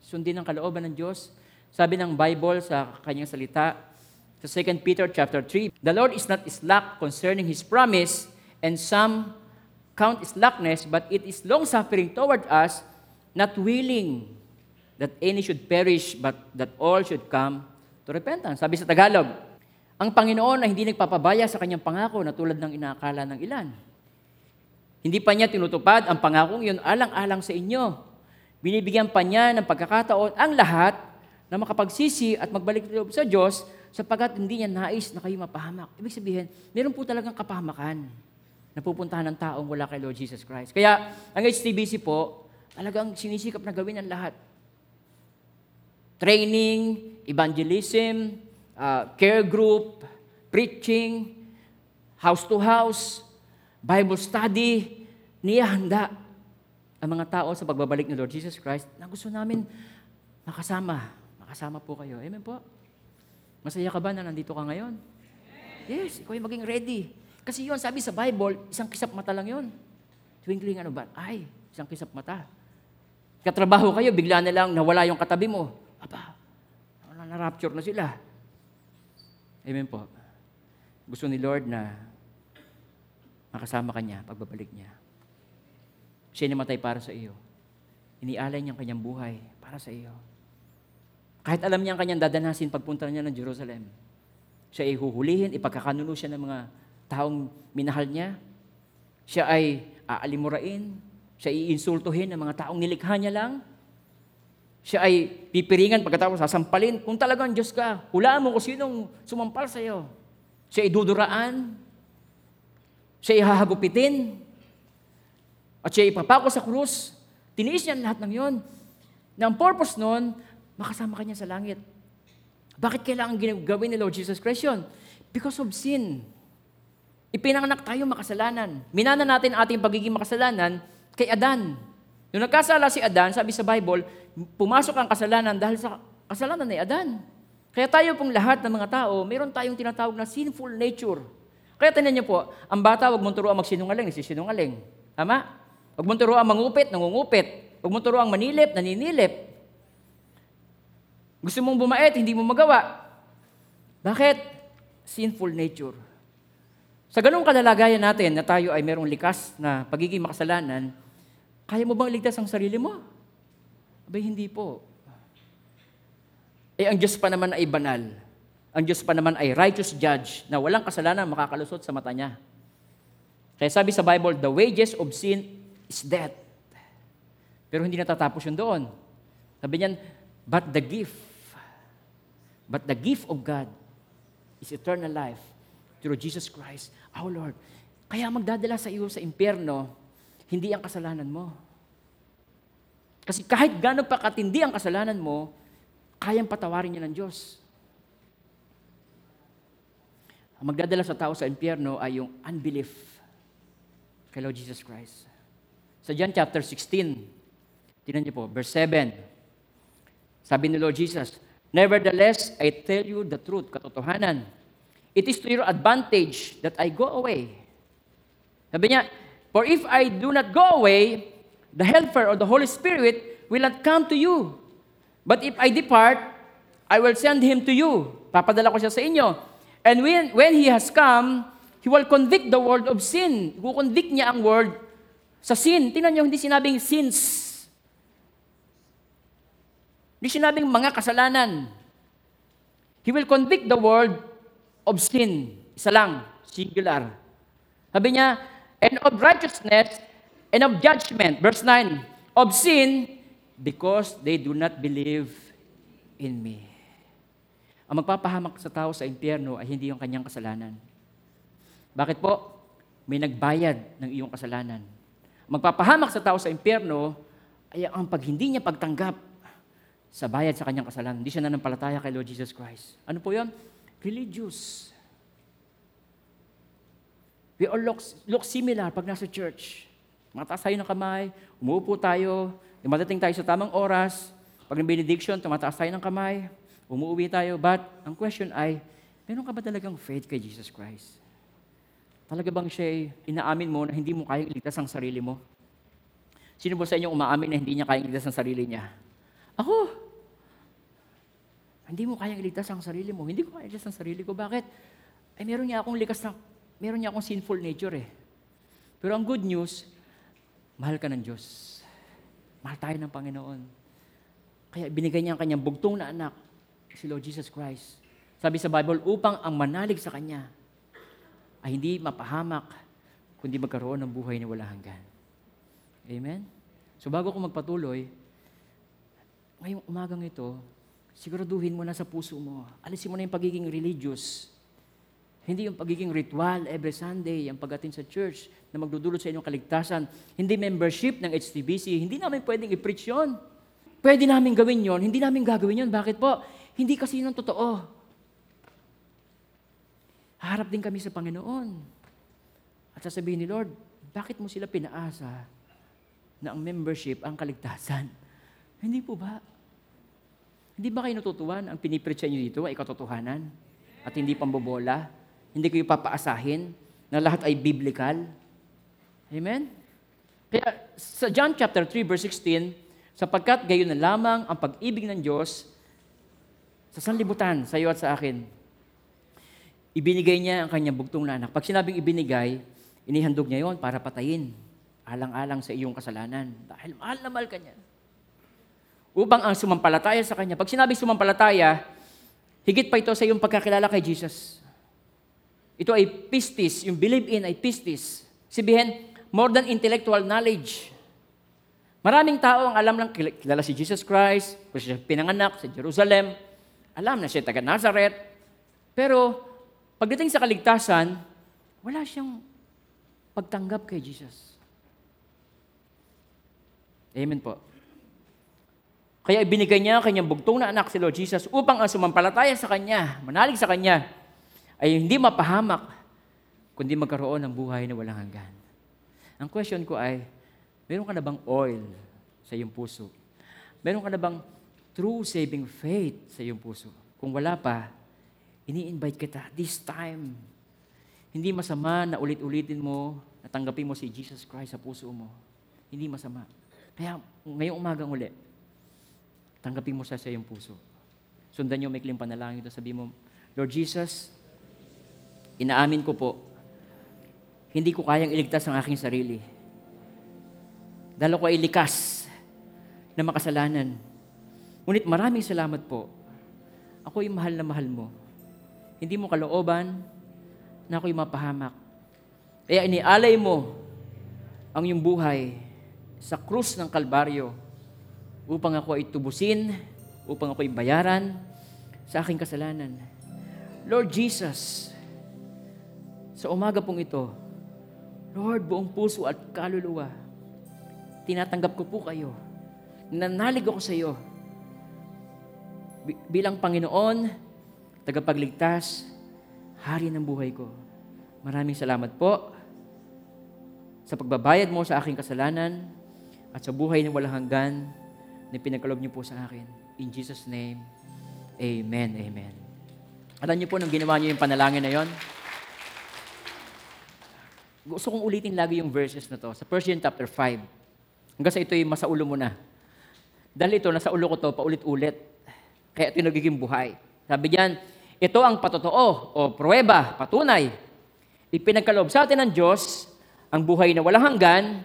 sundin ang kalooban ng Diyos. Sabi ng Bible sa kanyang salita, sa 2 Peter chapter 3, The Lord is not slack concerning His promise, and some count slackness, but it is long-suffering toward us, not willing that any should perish, but that all should come to repentance. Sabi sa Tagalog, ang Panginoon ay hindi nagpapabaya sa kanyang pangako na tulad ng inaakala ng ilan. Hindi pa niya tinutupad ang pangakong yun alang-alang sa inyo. Binibigyan pa niya ng pagkakataon ang lahat na makapagsisi at magbalik loob sa Diyos sapagkat hindi niya nais na kayo mapahamak. Ibig sabihin, meron po talagang kapahamakan na pupuntahan ng taong wala kay Lord Jesus Christ. Kaya, ang HTBC po, talagang sinisikap na gawin ang lahat. Training, evangelism, uh, care group, preaching, house to house, Bible study, niyahanda ang mga tao sa pagbabalik ni Lord Jesus Christ na gusto namin makasama. Makasama po kayo. Amen po. Masaya ka ba na nandito ka ngayon? Yes, ikaw yung maging ready. Kasi yun, sabi sa Bible, isang kisap mata lang yun. Twinkling ano ba? Ay, isang kisap mata. Katrabaho kayo, bigla na lang nawala yung katabi mo. Aba, na-rapture na sila. Amen po. Gusto ni Lord na makasama ka niya pagbabalik niya. Siya namatay para sa iyo. Inialay niya ang kanyang buhay para sa iyo. Kahit alam niya ang kanyang dadanasin pagpunta niya ng Jerusalem, siya ay huhulihin, ipagkakanuno siya ng mga taong minahal niya. Siya ay aalimurain, siya ay iinsultuhin ng mga taong nilikha niya lang. Siya ay pipiringan pagkatapos sasampalin. Kung talagang Diyos ka, hulaan mo kung sinong sumampal sa iyo. Siya ay duduraan. Siya ay hahagupitin. At siya ay papako sa krus. Tiniis niya lahat ng yon. Na ang purpose nun, makasama kanya sa langit. Bakit kailangan gawin ni Lord Jesus Christ yun? Because of sin. Ipinanganak tayo makasalanan. Minana natin ating pagiging makasalanan kay Adan. Nung nagkasala si Adan, sabi sa Bible, pumasok ang kasalanan dahil sa kasalanan ni Adan. Kaya tayo pong lahat ng mga tao, meron tayong tinatawag na sinful nature. Kaya tinan niyo po, ang bata, wag mong turuan magsinungaling, nagsisinungaling. Tama? Wag mong turuan mangupit, nangungupit. Wag mong turuan maninilip, naninilip. Gusto mong bumait, hindi mo magawa. Bakit? Sinful nature. Sa ganung kalalagayan natin na tayo ay merong likas na pagiging makasalanan, kaya mo bang ligtas ang sarili mo? Abay, hindi po. Eh, ang Diyos pa naman ay banal. Ang Diyos pa naman ay righteous judge na walang kasalanan makakalusot sa mata niya. Kaya sabi sa Bible, the wages of sin is death. Pero hindi natatapos yun doon. Sabi niyan, but the gift But the gift of God is eternal life through Jesus Christ, our Lord. Kaya magdadala sa iyo sa impyerno, hindi ang kasalanan mo. Kasi kahit gano'n pa katindi ang kasalanan mo, kayang patawarin niya ng Diyos. Ang magdadala sa tao sa impyerno ay yung unbelief kay Lord Jesus Christ. Sa John chapter 16, tinan niyo po, verse 7. Sabi ni Lord Jesus, Nevertheless, I tell you the truth, katotohanan. It is to your advantage that I go away. Sabi niya, For if I do not go away, the helper or the Holy Spirit will not come to you. But if I depart, I will send him to you. Papadala ko siya sa inyo. And when, when he has come, he will convict the world of sin. Kukonvict niya ang world sa sin. Tingnan niyo, hindi sinabing sins. Hindi sinabing mga kasalanan. He will convict the world of sin. Isa lang, singular. Sabi niya, and of righteousness and of judgment. Verse 9, of sin, because they do not believe in me. Ang magpapahamak sa tao sa impyerno ay hindi yung kanyang kasalanan. Bakit po? May nagbayad ng iyong kasalanan. Magpapahamak sa tao sa impyerno ay ang pag hindi niya pagtanggap sa bayad sa kanyang kasalanan. Hindi siya nanampalataya kay Lord Jesus Christ. Ano po yun? Religious. We all look, look similar pag nasa church. Mataas tayo ng kamay, umuupo tayo, dumadating tayo sa tamang oras, pag ng benediction, tumataas tayo ng kamay, umuwi tayo. But ang question ay, meron ka ba talagang faith kay Jesus Christ? Talaga bang siya inaamin mo na hindi mo kayang iligtas ang sarili mo? Sino ba sa inyo umaamin na hindi niya kayang iligtas ang sarili niya? Ako. Hindi mo kayang iligtas ang sarili mo. Hindi ko kayang iligtas ang sarili ko. Bakit? Ay meron niya akong likas na, meron niya akong sinful nature eh. Pero ang good news, mahal ka ng Diyos. Mahal tayo ng Panginoon. Kaya binigay niya ang kanyang bugtong na anak, si Lord Jesus Christ. Sabi sa Bible, upang ang manalig sa Kanya ay hindi mapahamak, kundi magkaroon ng buhay na wala hanggan. Amen? So bago ko magpatuloy, ngayong umagang ito, siguraduhin mo na sa puso mo. Alisin mo na yung pagiging religious. Hindi yung pagiging ritual every Sunday, ang pagatin sa church na magdudulot sa inyong kaligtasan. Hindi membership ng HTBC. Hindi namin pwedeng i-preach yun. Pwede namin gawin yon, hindi namin gagawin yon. Bakit po? Hindi kasi yun ang totoo. Harap din kami sa Panginoon. At sasabihin ni Lord, bakit mo sila pinaasa na ang membership ang kaligtasan? Hindi po ba? Hindi ba kayo natutuwan ang pinipreach niyo dito ay katotohanan? At hindi pambobola? Hindi kayo papaasahin na lahat ay biblical? Amen? Kaya sa John chapter 3 verse 16, sapagkat gayon na lamang ang pag-ibig ng Diyos sa sanlibutan, sa iyo at sa akin. Ibinigay niya ang kanyang bugtong na anak. Pag sinabing ibinigay, inihandog niya yon para patayin, alang-alang sa iyong kasalanan. Dahil mahal na mahal ka. Upang ang sumampalataya sa kanya. Pag sinabing sumampalataya, higit pa ito sa iyong pagkakilala kay Jesus. Ito ay pistis, yung believe in ay pistis. Sabihin, more than intellectual knowledge. Maraming tao ang alam lang kilala si Jesus Christ, kung siya pinanganak sa Jerusalem, alam na siya taga Nazareth. Pero pagdating sa kaligtasan, wala siyang pagtanggap kay Jesus. Amen po. Kaya ibinigay niya ang kanyang bugtong na anak si Lord Jesus upang ang sumampalataya sa Kanya, manalig sa Kanya, ay hindi mapahamak, kundi magkaroon ng buhay na walang hanggan. Ang question ko ay, meron ka na bang oil sa iyong puso? Meron ka na bang true saving faith sa iyong puso? Kung wala pa, ini-invite kita this time. Hindi masama na ulit-ulitin mo, na tanggapin mo si Jesus Christ sa puso mo. Hindi masama. Kaya ngayong umagang uli, tanggapin mo siya sa iyong puso. Sundan niyo may kling panalangin ito. Sabi mo, Lord Jesus, inaamin ko po, hindi ko kayang iligtas ang aking sarili. Dahil ako ay likas na makasalanan. Ngunit maraming salamat po. Ako ay mahal na mahal mo. Hindi mo kalooban na ako'y mapahamak. Kaya inialay mo ang iyong buhay sa krus ng Kalbaryo upang ako ay tubusin, upang ako ay bayaran, sa aking kasalanan. Lord Jesus, sa umaga pong ito, Lord, buong puso at kaluluwa, tinatanggap ko po kayo. Nanalig ako sa iyo Bi- bilang Panginoon, tagapagligtas, hari ng buhay ko. Maraming salamat po sa pagbabayad mo sa aking kasalanan at sa buhay ng walang hanggan na pinagkalob niyo po sa akin. In Jesus' name, Amen, Amen. Alam niyo po, nung ginawa niyo yung panalangin na yon, gusto kong ulitin lagi yung verses na to sa 1 John chapter 5. Hanggang sa ito yung masaulo mo na. Dahil ito, nasa ulo ko to, paulit-ulit. Kaya ito nagiging buhay. Sabi diyan, ito ang patotoo o pruweba, patunay. Ipinagkaloob sa atin ng Diyos ang buhay na walang hanggan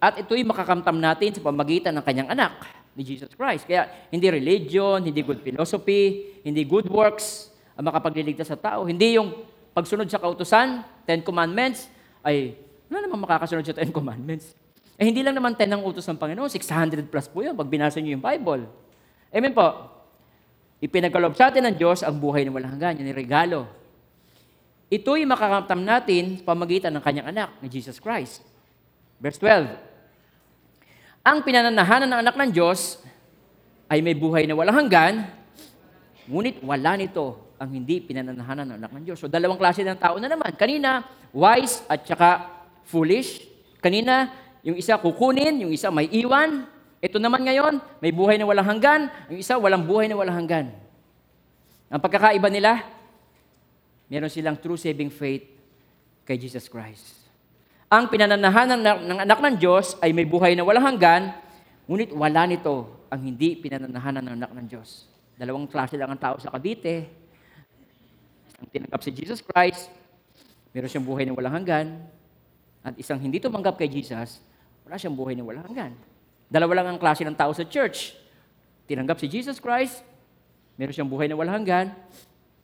at ito'y makakamtam natin sa pamagitan ng kanyang anak, ni Jesus Christ. Kaya hindi religion, hindi good philosophy, hindi good works ang makapagliligtas sa tao. Hindi yung pagsunod sa kautusan, Ten Commandments, ay wala namang makakasunod sa Ten Commandments. Eh hindi lang naman 10 ang utos ng Panginoon, 600 plus po yun pag binasa niyo yung Bible. Amen po. Ipinagkaloob sa atin ng Diyos ang buhay ng walang hanggan, yan yung regalo. Ito'y makakamtam natin pamagitan ng kanyang anak, ni Jesus Christ. Verse 12. Ang pinananahanan ng anak ng Diyos ay may buhay na walang hanggan, ngunit wala nito ang hindi pinananahanan ng anak ng Diyos. So dalawang klase ng tao na naman. Kanina, wise at saka foolish. Kanina, yung isa kukunin, yung isa may iwan. Ito naman ngayon, may buhay na walang hanggan, yung isa walang buhay na walang hanggan. Ang pagkakaiba nila, meron silang true saving faith kay Jesus Christ. Ang pinananahanan ng, anak ng Diyos ay may buhay na walang hanggan, ngunit wala nito ang hindi pinananahanan ng anak ng Diyos. Dalawang klase lang ang tao sa Cavite. Ang tinanggap si Jesus Christ, meron siyang buhay na walang hanggan, at isang hindi tumanggap kay Jesus, wala siyang buhay na walang hanggan. Dalawa lang ang klase ng tao sa church. Tinanggap si Jesus Christ, meron siyang buhay na walang hanggan.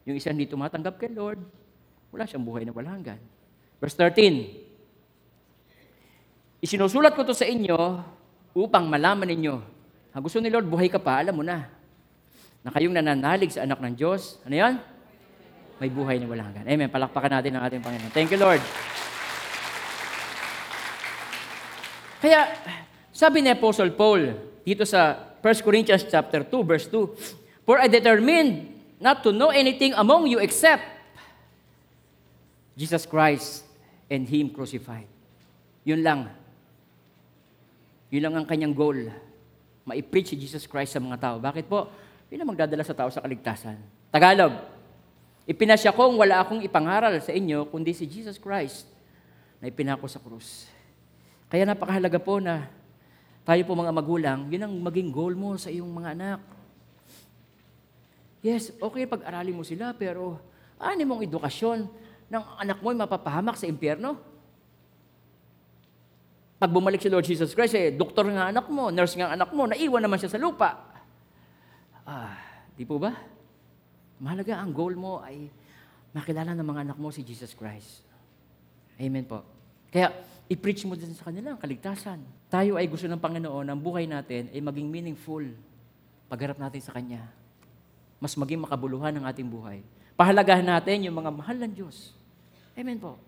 Yung isa hindi tumatanggap kay Lord, wala siyang buhay na walang hanggan. Verse 13, Isinusulat ko to sa inyo upang malaman ninyo. Ang gusto ni Lord, buhay ka pa, alam mo na. Na kayong nananalig sa anak ng Diyos. Ano yan? May buhay na walang hanggan. Amen. Palakpakan natin ang ating Panginoon. Thank you, Lord. Kaya, sabi ni Apostle Paul dito sa 1 Corinthians chapter 2, verse 2, For I determined not to know anything among you except Jesus Christ and Him crucified. Yun lang. Yun lang ang kanyang goal. Ma-preach si Jesus Christ sa mga tao. Bakit po? Yun ang magdadala sa tao sa kaligtasan. Tagalog, ipinasya kong wala akong ipangaral sa inyo, kundi si Jesus Christ na ipinako sa krus. Kaya napakahalaga po na tayo po mga magulang, yun ang maging goal mo sa iyong mga anak. Yes, okay pag-aralin mo sila, pero ano mong edukasyon ng anak mo ay mapapahamak sa impyerno? Pag bumalik si Lord Jesus Christ, eh, doktor nga anak mo, nurse nga anak mo, naiwan naman siya sa lupa. Ah, di po ba? Mahalaga ang goal mo ay makilala ng mga anak mo si Jesus Christ. Amen po. Kaya, i-preach mo din sa kanila ang kaligtasan. Tayo ay gusto ng Panginoon, ang buhay natin ay maging meaningful pagharap natin sa Kanya. Mas maging makabuluhan ang ating buhay. Pahalagahan natin yung mga mahal ng Diyos. Amen po.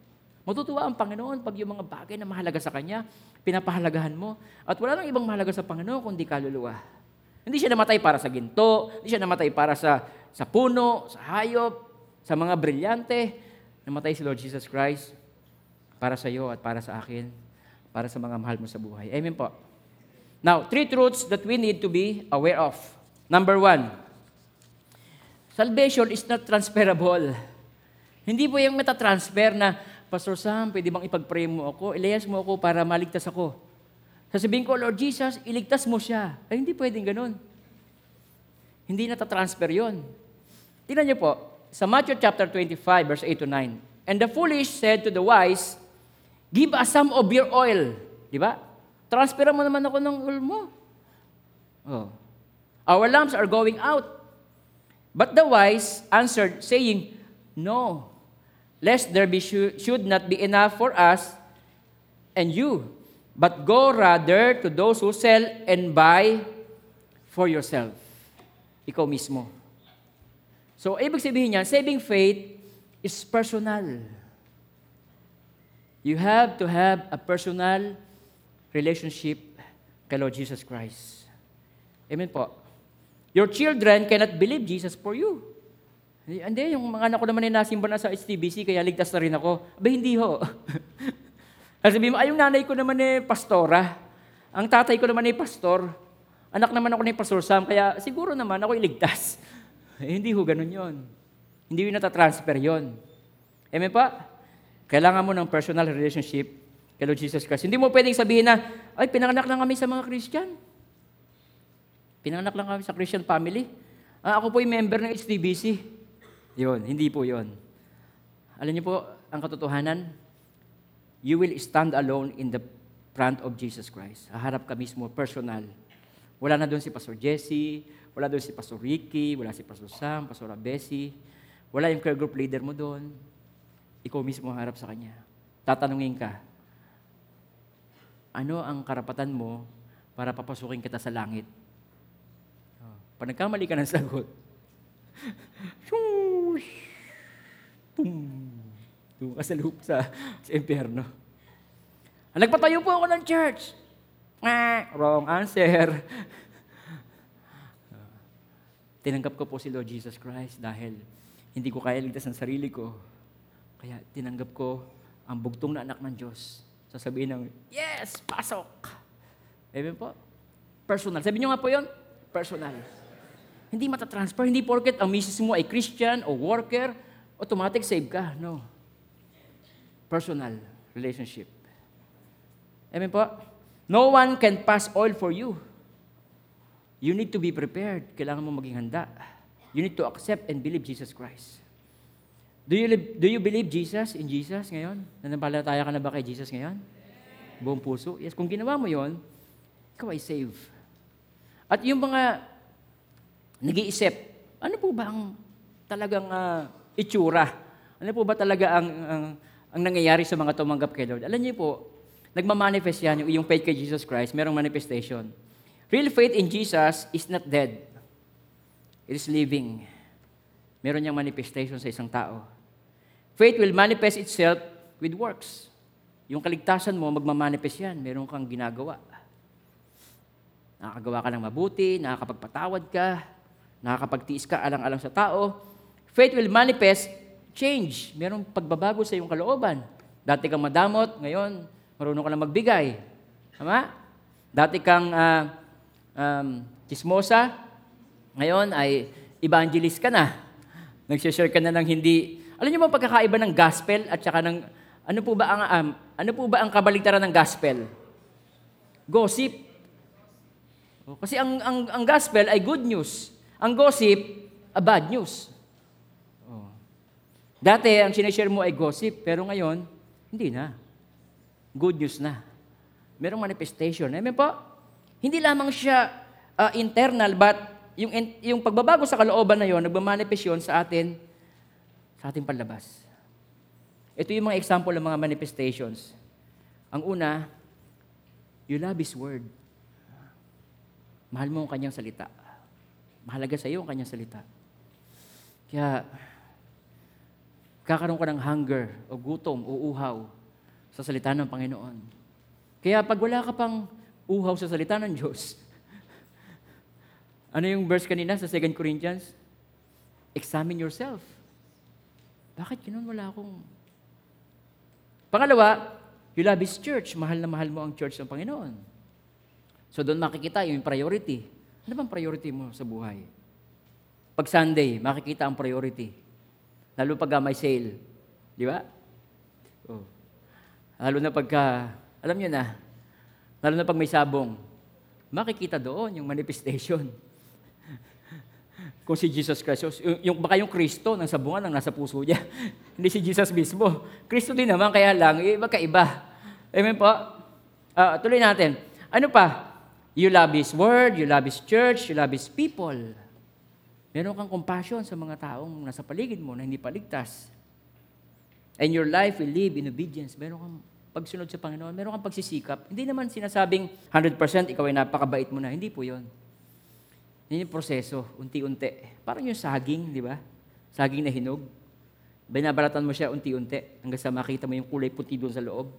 Matutuwa ang Panginoon pag yung mga bagay na mahalaga sa Kanya, pinapahalagahan mo. At wala nang ibang mahalaga sa Panginoon kundi kaluluwa. Hindi siya namatay para sa ginto, hindi siya namatay para sa, sa puno, sa hayop, sa mga brilyante. Namatay si Lord Jesus Christ para sa iyo at para sa akin, para sa mga mahal mo sa buhay. Amen po. Now, three truths that we need to be aware of. Number one, salvation is not transferable. Hindi po yung metatransfer na, Pastor Sam, pwede bang ipag-pray mo ako? Ilayas mo ako para maligtas ako. Sasabihin ko, Lord Jesus, iligtas mo siya. Ay, hindi pwedeng ganun. Hindi natatransfer yon. Tingnan niyo po, sa Matthew chapter 25, verse 8 to 9. And the foolish said to the wise, Give us some of your oil. Di ba? Transfer mo naman ako ng oil mo. Oh. Our lamps are going out. But the wise answered, saying, No, lest there be should not be enough for us and you, but go rather to those who sell and buy for yourself. Ikaw mismo. So, ibig sabihin niyan, saving faith is personal. You have to have a personal relationship kay Lord Jesus Christ. Amen po. Your children cannot believe Jesus for you. Hindi, yung mga anak ko naman ay nasimba na sa STBC, kaya ligtas na rin ako. Aba, hindi ho. Kasi sabi mo, ay, yung nanay ko naman eh, pastora. Ang tatay ko naman ay pastor. Anak naman ako ni Pastor Sam, kaya siguro naman ako iligtas. Eh, hindi ho, ganun yon. Hindi yun natatransfer yon. Amen pa? Kailangan mo ng personal relationship kay Lord Jesus Christ. Hindi mo pwedeng sabihin na, ay, pinanganak lang kami sa mga Christian. Pinanganak lang kami sa Christian family. Ah, ako po yung member ng HTBC. Yun, hindi po yon. Alam niyo po, ang katotohanan, you will stand alone in the front of Jesus Christ. Haharap ka mismo, personal. Wala na doon si Pastor Jesse, wala doon si Pastor Ricky, wala si Pastor Sam, Pastor Abesi, wala yung care group leader mo doon. Ikaw mismo harap sa kanya. Tatanungin ka, ano ang karapatan mo para papasukin kita sa langit? Oh, Pag nagkamali ka ng sagot, pum, doon ka sa loop sa, sa impyerno. Nagpatayo po ako ng church. Ah, wrong answer. Tinanggap ko po si Lord Jesus Christ dahil hindi ko kaya ligtas ang sarili ko. Kaya tinanggap ko ang bugtong na anak ng Diyos. Sasabihin ng, yes, pasok. Amen po. Personal. Sabi niyo nga po yon personal. Hindi matatransfer. Hindi porket ang misis mo ay Christian o worker, automatic save ka. No. Personal relationship. Amen po? No one can pass oil for you. You need to be prepared. Kailangan mo maging handa. You need to accept and believe Jesus Christ. Do you, do you believe Jesus in Jesus ngayon? Nanampalataya ka na ba kay Jesus ngayon? Buong puso? Yes, kung ginawa mo yon, ikaw ay save. At yung mga nag-iisip, ano po ba ang talagang ah, itsura? Ano po ba talaga ang, ang, ang nangyayari sa mga tumanggap kay Lord? Alam niyo po, nagmamanifest yan, yung, yung faith kay Jesus Christ, merong manifestation. Real faith in Jesus is not dead. It is living. Meron niyang manifestation sa isang tao. Faith will manifest itself with works. Yung kaligtasan mo, magmamanifest yan. Meron kang ginagawa. Nakakagawa ka ng mabuti, nakakapagpatawad ka, nakakapagtiis ka alang-alang sa tao. Faith will manifest change. Merong pagbabago sa iyong kalooban. Dati kang madamot, ngayon, marunong ka na magbigay. Tama? Dati kang ah, um, chismosa, ngayon ay evangelist ka na. Nagsishare ka na ng hindi... Alam niyo ba pagkakaiba ng gospel at saka ng... Ano po ba ang, um, ano po ba ang kabaligtaran ng gospel? Gossip. O, Kasi ang, ang, ang gospel ay good news. Ang gossip, a bad news. Dati, ang sinashare mo ay gossip, pero ngayon, hindi na. Good news na. Merong manifestation. Amen po? Hindi lamang siya ah, internal, but yung, yung pagbabago sa kalooban na yon, nagmamanifest yun sa atin, sa ating panlabas. Ito yung mga example ng mga manifestations. Ang una, you love His Word. Mahal mo ang kanyang salita. Mahalaga sa iyo ang kanyang salita. Kaya, kakaroon ka ng hunger o gutom o uhaw sa salita ng Panginoon. Kaya pag wala ka pang uhaw sa salita ng Diyos, ano yung verse kanina sa 2 Corinthians? Examine yourself. Bakit ganun wala akong... Pangalawa, you love His church. Mahal na mahal mo ang church ng Panginoon. So doon makikita yung priority. Ano bang priority mo sa buhay? Pag Sunday, makikita ang priority. Lalo pag ah, may sale. Di ba? Oh. Lalo na pagka, alam nyo na, lalo na pag may sabong, makikita doon yung manifestation. Kung si Jesus Christ, yung, yung baka yung Kristo ng sabungan ang nasa puso niya. Hindi si Jesus mismo. Kristo din naman, kaya lang, eh, magkaiba. Amen po? Ah, tuloy natin. Ano pa? You love His Word, you love His church, you love His people. Meron kang compassion sa mga taong nasa paligid mo na hindi paligtas. And your life will live in obedience. Meron kang pagsunod sa Panginoon, meron kang pagsisikap. Hindi naman sinasabing 100% ikaw ay napakabait mo na. Hindi po yon. Yan yung proseso, unti-unti. Parang yung saging, di ba? saging na hinog. Binabalatan mo siya unti-unti hanggang sa makita mo yung kulay puti doon sa loob.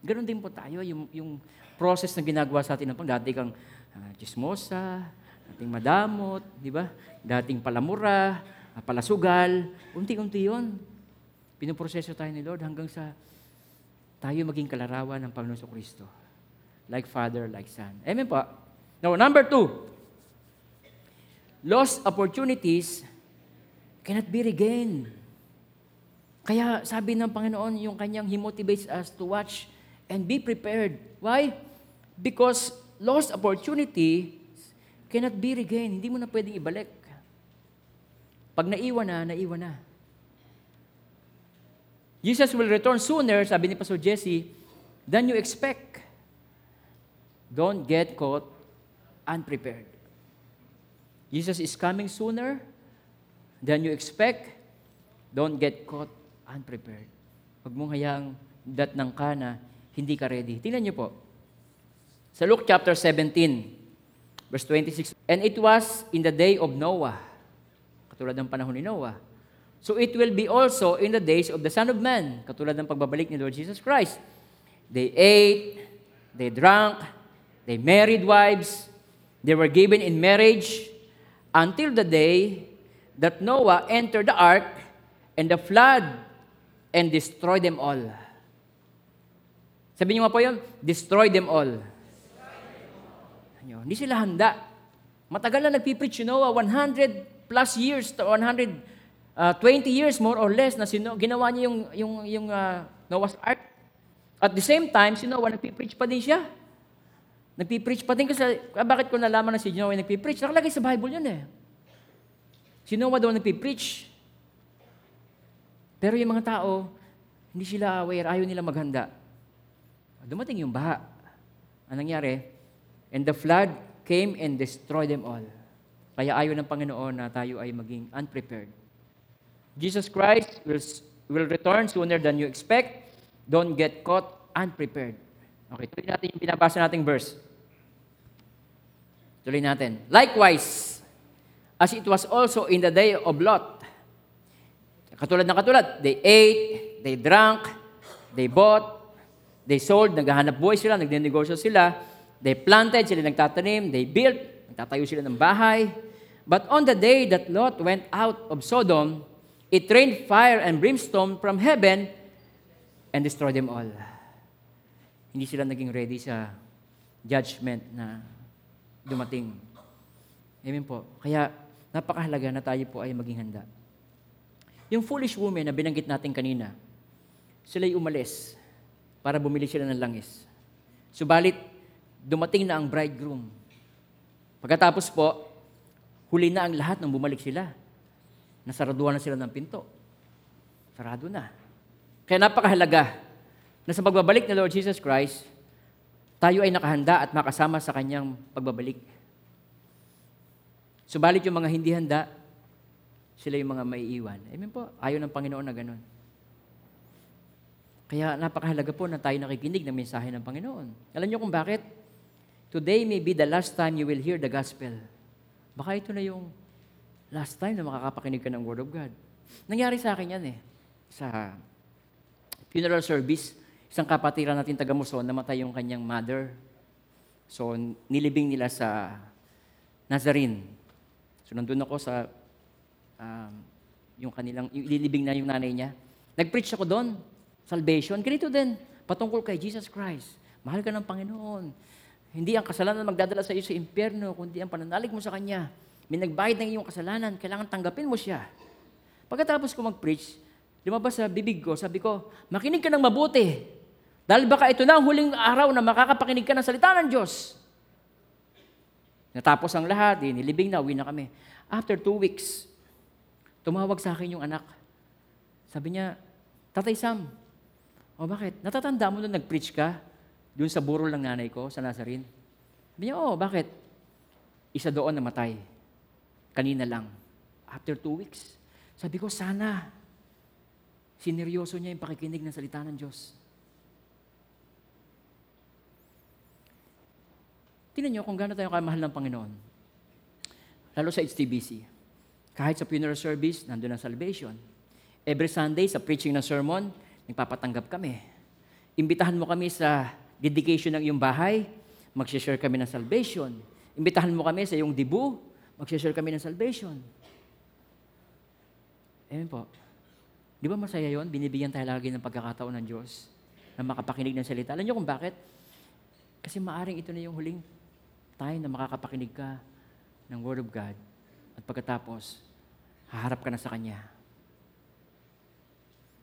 Ganon din po tayo, yung, yung process na ginagawa sa atin ng pang dati kang uh, chismosa, dating madamot, di ba? Dating palamura, palasugal, unti-unti yun. Pinoproseso tayo ni Lord hanggang sa tayo maging kalarawan ng Panginoon sa Kristo. Like Father, like Son. Amen po. Now, number two, lost opportunities cannot be regained. Kaya sabi ng Panginoon, yung kanyang He motivates us to watch and be prepared. Why? Because lost opportunity cannot be regained. Hindi mo na pwedeng ibalik. Pag naiwan na, naiwan na. Jesus will return sooner, sabi ni Pastor Jesse, than you expect. Don't get caught unprepared. Jesus is coming sooner than you expect. Don't get caught unprepared. Huwag mong hayaang datnang ka na hindi ka ready. Tingnan niyo po. Sa Luke chapter 17, verse 26, And it was in the day of Noah, katulad ng panahon ni Noah. So it will be also in the days of the Son of Man, katulad ng pagbabalik ni Lord Jesus Christ. They ate, they drank, they married wives, they were given in marriage until the day that Noah entered the ark and the flood and destroy them all. Sabi niyo nga po yun, destroy them all. Hindi sila handa. Matagal na nagpipreach si Noah, 100 plus years, to 120 uh, years more or less na sino, ginawa niya yung, yung, yung uh, Noah's Ark. At the same time, si Noah nagpipreach pa din siya. Nagpipreach pa din kasi, ah, bakit ko nalaman na si Noah nagpipreach? Nakalagay sa Bible yun eh. Si Noah daw nagpipreach. Pero yung mga tao, hindi sila aware, ayaw nila maghanda. Dumating yung baha. Anong nangyari? And the flood came and destroyed them all. Kaya ayaw ng Panginoon na tayo ay maging unprepared. Jesus Christ will, will return sooner than you expect. Don't get caught unprepared. Okay, tuloy natin yung binabasa nating verse. Tuloy natin. Likewise, as it was also in the day of Lot, Katulad ng katulad, they ate, they drank, they bought, they sold, naghahanap buhay sila, nagnenegosyo sila, they planted, sila nagtatanim, they built, nagtatayo sila ng bahay. But on the day that Lot went out of Sodom, it rained fire and brimstone from heaven and destroyed them all. Hindi sila naging ready sa judgment na dumating. Amen po. Kaya napakahalaga na tayo po ay maging handa. Yung foolish woman na binanggit natin kanina, sila'y umalis para bumili sila ng langis. Subalit, dumating na ang bridegroom. Pagkatapos po, huli na ang lahat nang bumalik sila. Nasaraduhan na sila ng pinto. Sarado na. Kaya napakahalaga na sa pagbabalik ni Lord Jesus Christ, tayo ay nakahanda at makasama sa kanyang pagbabalik. Subalit yung mga hindi handa, sila yung mga maiiwan. Amen po. Ayaw ng Panginoon na ganun. Kaya napakahalaga po na tayo nakikinig ng mensahe ng Panginoon. Alam niyo kung bakit? Today may be the last time you will hear the gospel. Baka ito na yung last time na makakapakinig ka ng Word of God. Nangyari sa akin yan eh. Sa funeral service, isang kapatiran natin taga Muson, namatay yung kanyang mother. So, nilibing nila sa Nazarene. So, nandun ako sa um, yung kanilang, yung ililibing na yung nanay niya. Nag-preach ako doon, salvation. Ganito din, patungkol kay Jesus Christ. Mahal ka ng Panginoon. Hindi ang kasalanan magdadala sa iyo sa impyerno, kundi ang pananalig mo sa Kanya. May nagbayad ng iyong kasalanan, kailangan tanggapin mo siya. Pagkatapos ko mag-preach, lumabas sa bibig ko, sabi ko, makinig ka ng mabuti. Dahil baka ito na ang huling araw na makakapakinig ka ng salita ng Diyos. Natapos ang lahat, eh, nilibing na, uwi na kami. After two weeks, Tumawag sa akin yung anak. Sabi niya, Tatay Sam, o bakit? Natatanda mo nung nag-preach ka doon sa burol ng nanay ko sa Nazarene? Sabi niya, oo, bakit? Isa doon namatay. Kanina lang. After two weeks. Sabi ko, sana. Sineryoso niya yung pakikinig ng salita ng Diyos. Tingnan niyo kung gaano tayo kamahal ng Panginoon. Lalo sa HTBC. Kahit sa funeral service, nandun ang salvation. Every Sunday, sa preaching ng sermon, nagpapatanggap kami. Imbitahan mo kami sa dedication ng iyong bahay, mag-share kami ng salvation. Imbitahan mo kami sa iyong dibu, mag-share kami ng salvation. Amen po. Di ba masaya yon? Binibigyan tayo lagi ng pagkakataon ng Diyos na makapakinig ng salita. Alam niyo kung bakit? Kasi maaring ito na yung huling time na makakapakinig ka ng Word of God. At pagkatapos, haharap ka na sa Kanya.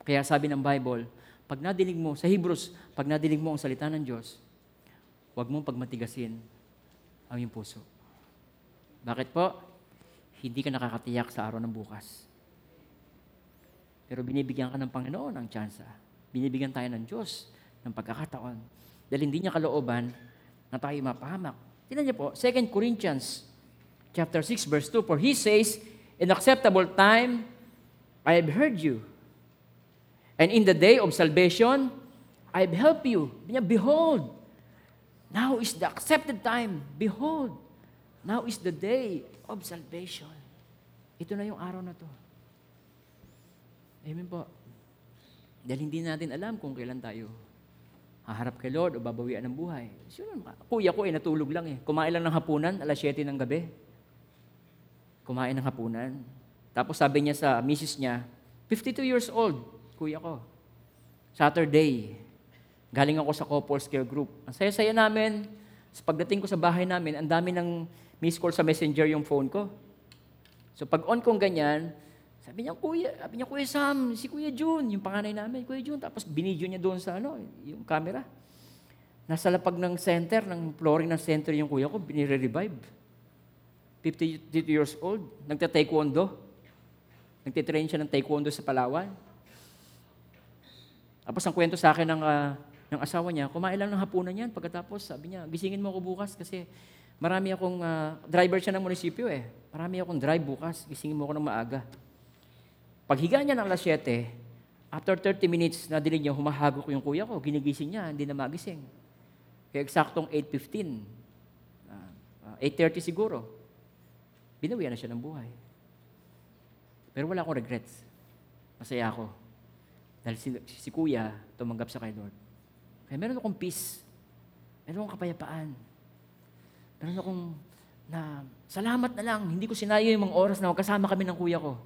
Kaya sabi ng Bible, pag nadinig mo, sa Hebrews, pag nadinig mo ang salita ng Diyos, huwag mong pagmatigasin ang iyong puso. Bakit po? Hindi ka nakakatiyak sa araw ng bukas. Pero binibigyan ka ng Panginoon ng tsansa. Binibigyan tayo ng Diyos ng pagkakataon. Dahil hindi niya kalooban na tayo mapahamak. Tingnan niyo po, 2 Corinthians chapter 6 verse 2, For he says, In acceptable time, I have heard you. And in the day of salvation, I have helped you. Behold, now is the accepted time. Behold, now is the day of salvation. Ito na yung araw na to. Amen po. Dahil hindi natin alam kung kailan tayo haharap kay Lord o babawian ng buhay. Naman? Kuya ko eh, natulog lang eh. Kumain lang ng hapunan, alas 7 ng gabi. Kumain ng hapunan. Tapos sabi niya sa misis niya, 52 years old, kuya ko. Saturday, galing ako sa couples care group. Ang saya-saya namin. Sa pagdating ko sa bahay namin, ang dami ng miss call sa messenger yung phone ko. So pag on kong ganyan, sabi niya, kuya, sabi niya, kuya Sam, si Kuya Jun, yung panganay namin, Kuya Jun. Tapos binidyo niya doon sa ano, yung camera. Nasa lapag ng center, ng flooring ng center yung kuya ko, binire-revive. 52 years old, nagta-taekwondo. Nagtitrain siya ng taekwondo sa Palawan. Tapos ang kwento sa akin ng, ah, ng asawa niya, kumain lang ng hapunan yan. Pagkatapos, sabi niya, gisingin mo ako bukas kasi marami akong, ah, driver siya ng munisipyo eh. Marami akong drive bukas, gisingin mo ako ng maaga. Paghiga niya ng alas 7, after 30 minutes, nadinig niya, humahagok yung kuya ko, ginigising niya, hindi na magising. Kaya eksaktong 8.15, ah, ah, 8.30 siguro, binawian na siya ng buhay. Pero wala akong regrets. Masaya ako. Dahil si, si kuya tumanggap sa kay Lord. Kaya meron akong peace. Meron akong kapayapaan. Meron akong na salamat na lang. Hindi ko sinayo yung mga oras na magkasama kami ng kuya ko.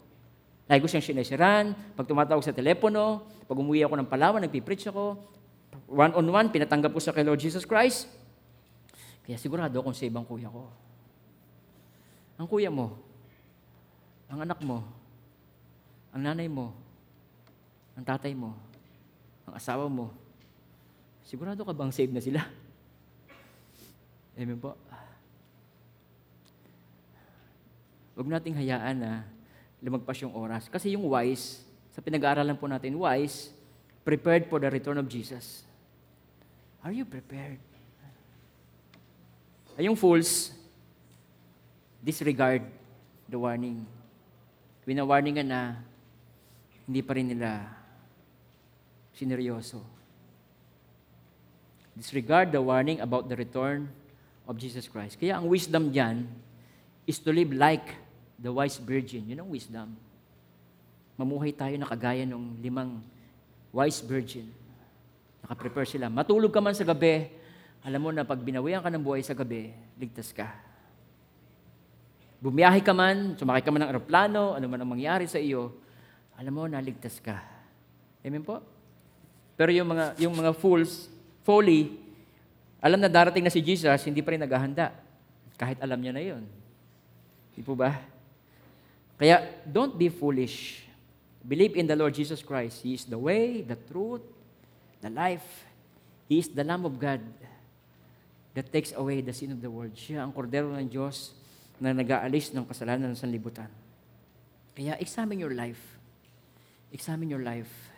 Lagi ko siyang sinesiran, pag tumatawag sa telepono, pag umuwi ako ng Palawan, nagpipreach ako, one-on-one, pinatanggap ko sa kay Lord Jesus Christ. Kaya sigurado akong save ang kuya ko. Ang kuya mo, ang anak mo, ang nanay mo, ang tatay mo, ang asawa mo, sigurado ka bang save na sila? Amen po. Huwag nating hayaan na lumagpas yung oras. Kasi yung wise, sa pinag-aaralan po natin, wise, prepared for the return of Jesus. Are you prepared? Ay yung fools, disregard the warning. Winawarningan na, hindi pa rin nila sineryoso. Disregard the warning about the return of Jesus Christ. Kaya ang wisdom dyan is to live like the wise virgin. Yun ang wisdom. Mamuhay tayo na kagaya ng limang wise virgin. Nakaprepare sila. Matulog ka man sa gabi, alam mo na pag binawian ka ng buhay sa gabi, ligtas ka. Bumiyahe ka man, sumakay ka man ng aeroplano, ano man ang mangyari sa iyo, alam mo na ligtas ka. Amen po? Pero yung mga, yung mga fools, folly, alam na darating na si Jesus, hindi pa rin naghahanda. Kahit alam niya na yon. Di po ba? Kaya, don't be foolish. Believe in the Lord Jesus Christ. He is the way, the truth, the life. He is the Lamb of God that takes away the sin of the world. Siya ang kordero ng Diyos na nag-aalis ng kasalanan ng sanlibutan. Kaya, examine your life. Examine your life.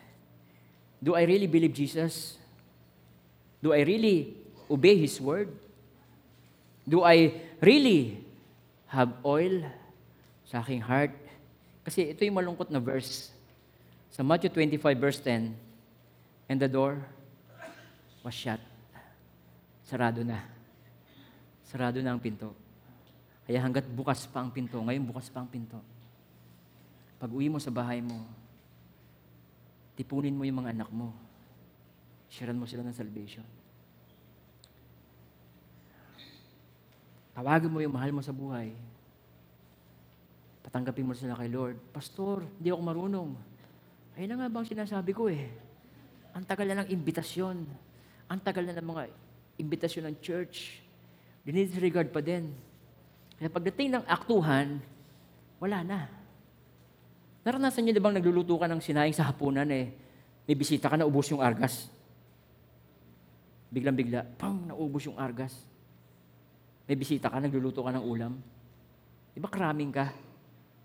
Do I really believe Jesus? Do I really obey His word? Do I really have oil sa aking heart? Kasi ito yung malungkot na verse. Sa Matthew 25 verse 10, And the door was shut. Sarado na. Sarado na ang pinto. Kaya hanggat bukas pa ang pinto, ngayon bukas pa ang pinto. Pag uwi mo sa bahay mo, tipunin mo yung mga anak mo. Sharean mo sila ng salvation. Tawagin mo yung mahal mo sa buhay. Patanggapin mo sila kay Lord. Pastor, hindi ako marunong. Ayun na nga bang sinasabi ko eh. Ang tagal na ng imbitasyon. Ang tagal na ng mga imbitasyon ng church. Dinidisregard pa din. Kaya pagdating ng aktuhan, wala na. Naranasan niyo di bang nagluluto ka ng sinaing sa hapunan eh, may bisita ka na ubos yung argas. Biglang-bigla, pam, naubos yung argas. May bisita ka, nagluluto ka ng ulam. Di ba kraming ka?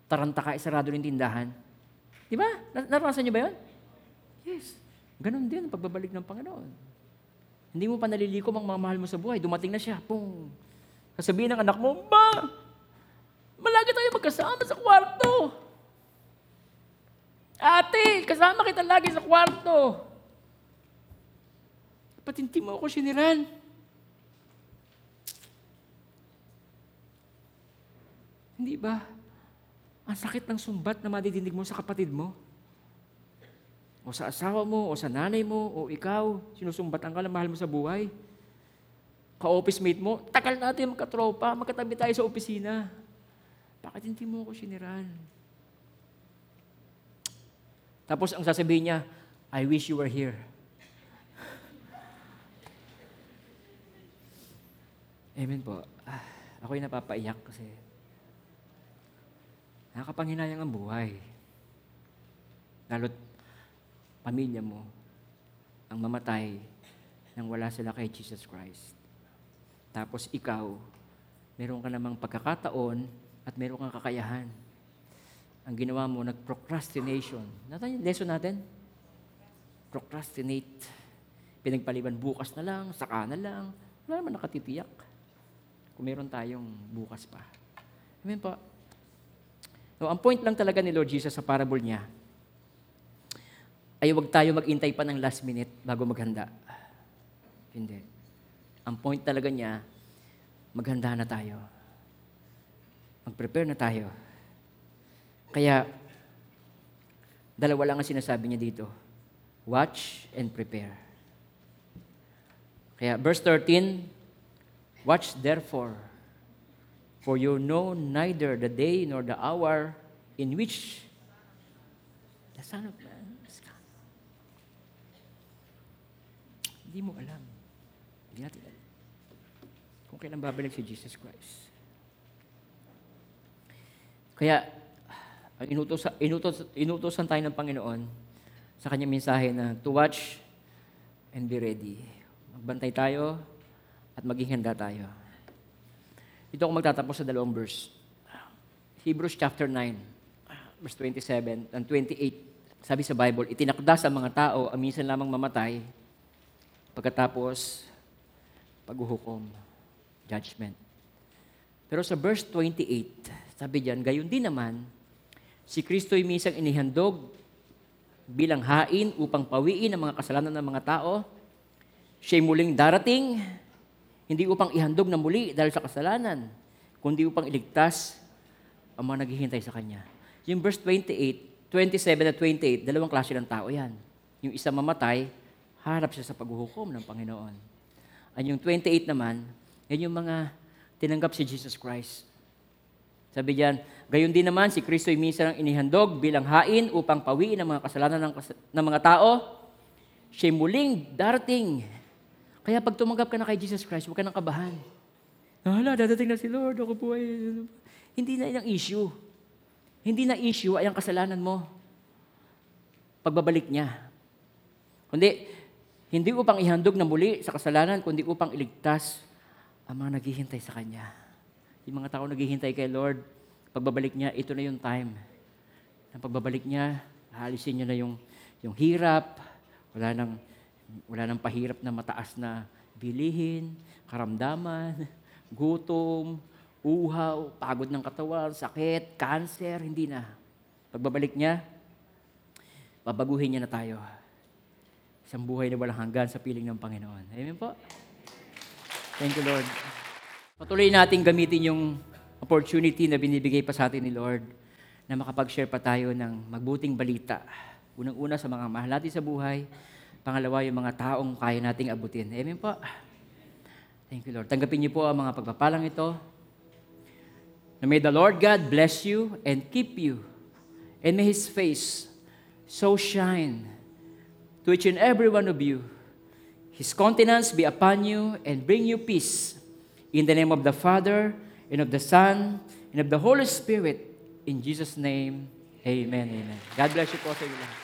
Taranta ka, isarado ng tindahan. Di ba? Na- Naranasan niyo ba yun? Yes. Ganon din ang pagbabalik ng Panginoon. Hindi mo pa nalilikom ang mga mahal mo sa buhay. Dumating na siya. Pum. Sasabihin ng anak mo, Ma! Malagi tayo magkasama sa kwarto. Ate, kasama kita lagi sa kwarto. Ba't mo ako siniran? Hindi ba? Ang sakit ng sumbat na madidinig mo sa kapatid mo. O sa asawa mo, o sa nanay mo, o ikaw, sinusumbatan ka ng mahal mo sa buhay. Ka-office mate mo, tagal natin magkatropa, magkatabi tayo sa opisina. Bakit hindi mo ako siniran? Tapos ang sasabihin niya, I wish you were here. Amen po. Ah, ako'y napapaiyak kasi nakakapanghinayang ang buhay. Lalo't pamilya mo ang mamatay nang wala sila kay Jesus Christ. Tapos ikaw, meron ka namang pagkakataon at meron kang kakayahan. Ang ginawa mo, nag-procrastination. Natan yung lesson natin? Procrastinate. Pinagpaliban bukas na lang, saka na lang. Wala naman nakatitiyak. Kung meron tayong bukas pa. Amen po. So, ang point lang talaga ni Lord Jesus sa parable niya, ay huwag tayo mag-intay pa ng last minute bago maghanda. Hindi. Ang point talaga niya, maghanda na tayo. Mag-prepare na tayo. Kaya, dalawa lang ang sinasabi niya dito. Watch and prepare. Kaya, verse 13, Watch therefore, for you know neither the day nor the hour in which the Son of Man is come. Hindi mo alam. Hindi natin alam. Kung kailan babalik si Jesus Christ. Kaya, inutos, inutos, inutosan tayo ng Panginoon sa kanyang mensahe na to watch and be ready. Magbantay tayo at maging handa tayo. Ito ako magtatapos sa dalawang verse. Hebrews chapter 9, verse 27 and 28. Sabi sa Bible, itinakda sa mga tao ang minsan lamang mamatay pagkatapos paghuhukom, judgment. Pero sa verse 28, sabi diyan, gayon din naman, si Kristo'y minsan inihandog bilang hain upang pawiin ang mga kasalanan ng mga tao. Siya'y muling darating, hindi upang ihandog na muli dahil sa kasalanan, kundi upang iligtas ang mga naghihintay sa Kanya. Yung verse 28, 27 at 28, dalawang klase ng tao yan. Yung isa mamatay, harap siya sa paghuhukom ng Panginoon. At yung 28 naman, yan yung mga tinanggap si Jesus Christ. Sabi diyan, gayon din naman si Kristo ay minsan ang inihandog bilang hain upang pawiin ang mga kasalanan ng, kas- ng mga tao. Siya'y muling darating. Kaya pag tumanggap ka na kay Jesus Christ, huwag ka nang kabahan. Hala, dadating na si Lord, ako po ay... Hindi na yung issue. Hindi na issue ay ang kasalanan mo. Pagbabalik niya. Kundi, hindi upang ihandog na muli sa kasalanan, kundi upang iligtas ang mga naghihintay sa Kanya. Yung mga tao naghihintay kay Lord, pagbabalik niya, ito na yung time. Ang pagbabalik niya, halisin niya na yung, yung hirap, wala nang, wala nang pahirap na mataas na bilihin, karamdaman, gutom, uhaw, pagod ng katawan, sakit, cancer, hindi na. Pagbabalik niya, babaguhin niya na tayo. Isang buhay na walang hanggan sa piling ng Panginoon. Amen po. Thank you, Lord. Patuloy natin gamitin yung opportunity na binibigay pa sa atin ni Lord na makapag-share pa tayo ng magbuting balita. Unang-una sa mga mahal natin sa buhay. Pangalawa, yung mga taong kaya nating abutin. Amen po. Thank you, Lord. Tanggapin niyo po ang mga pagpapalang ito. Na may the Lord God bless you and keep you. And may His face so shine to each and every one of you. His countenance be upon you and bring you peace. In the name of the Father, and of the Son, and of the Holy Spirit. In Jesus' name, Amen, Amen. God bless you po sa inyo lahat.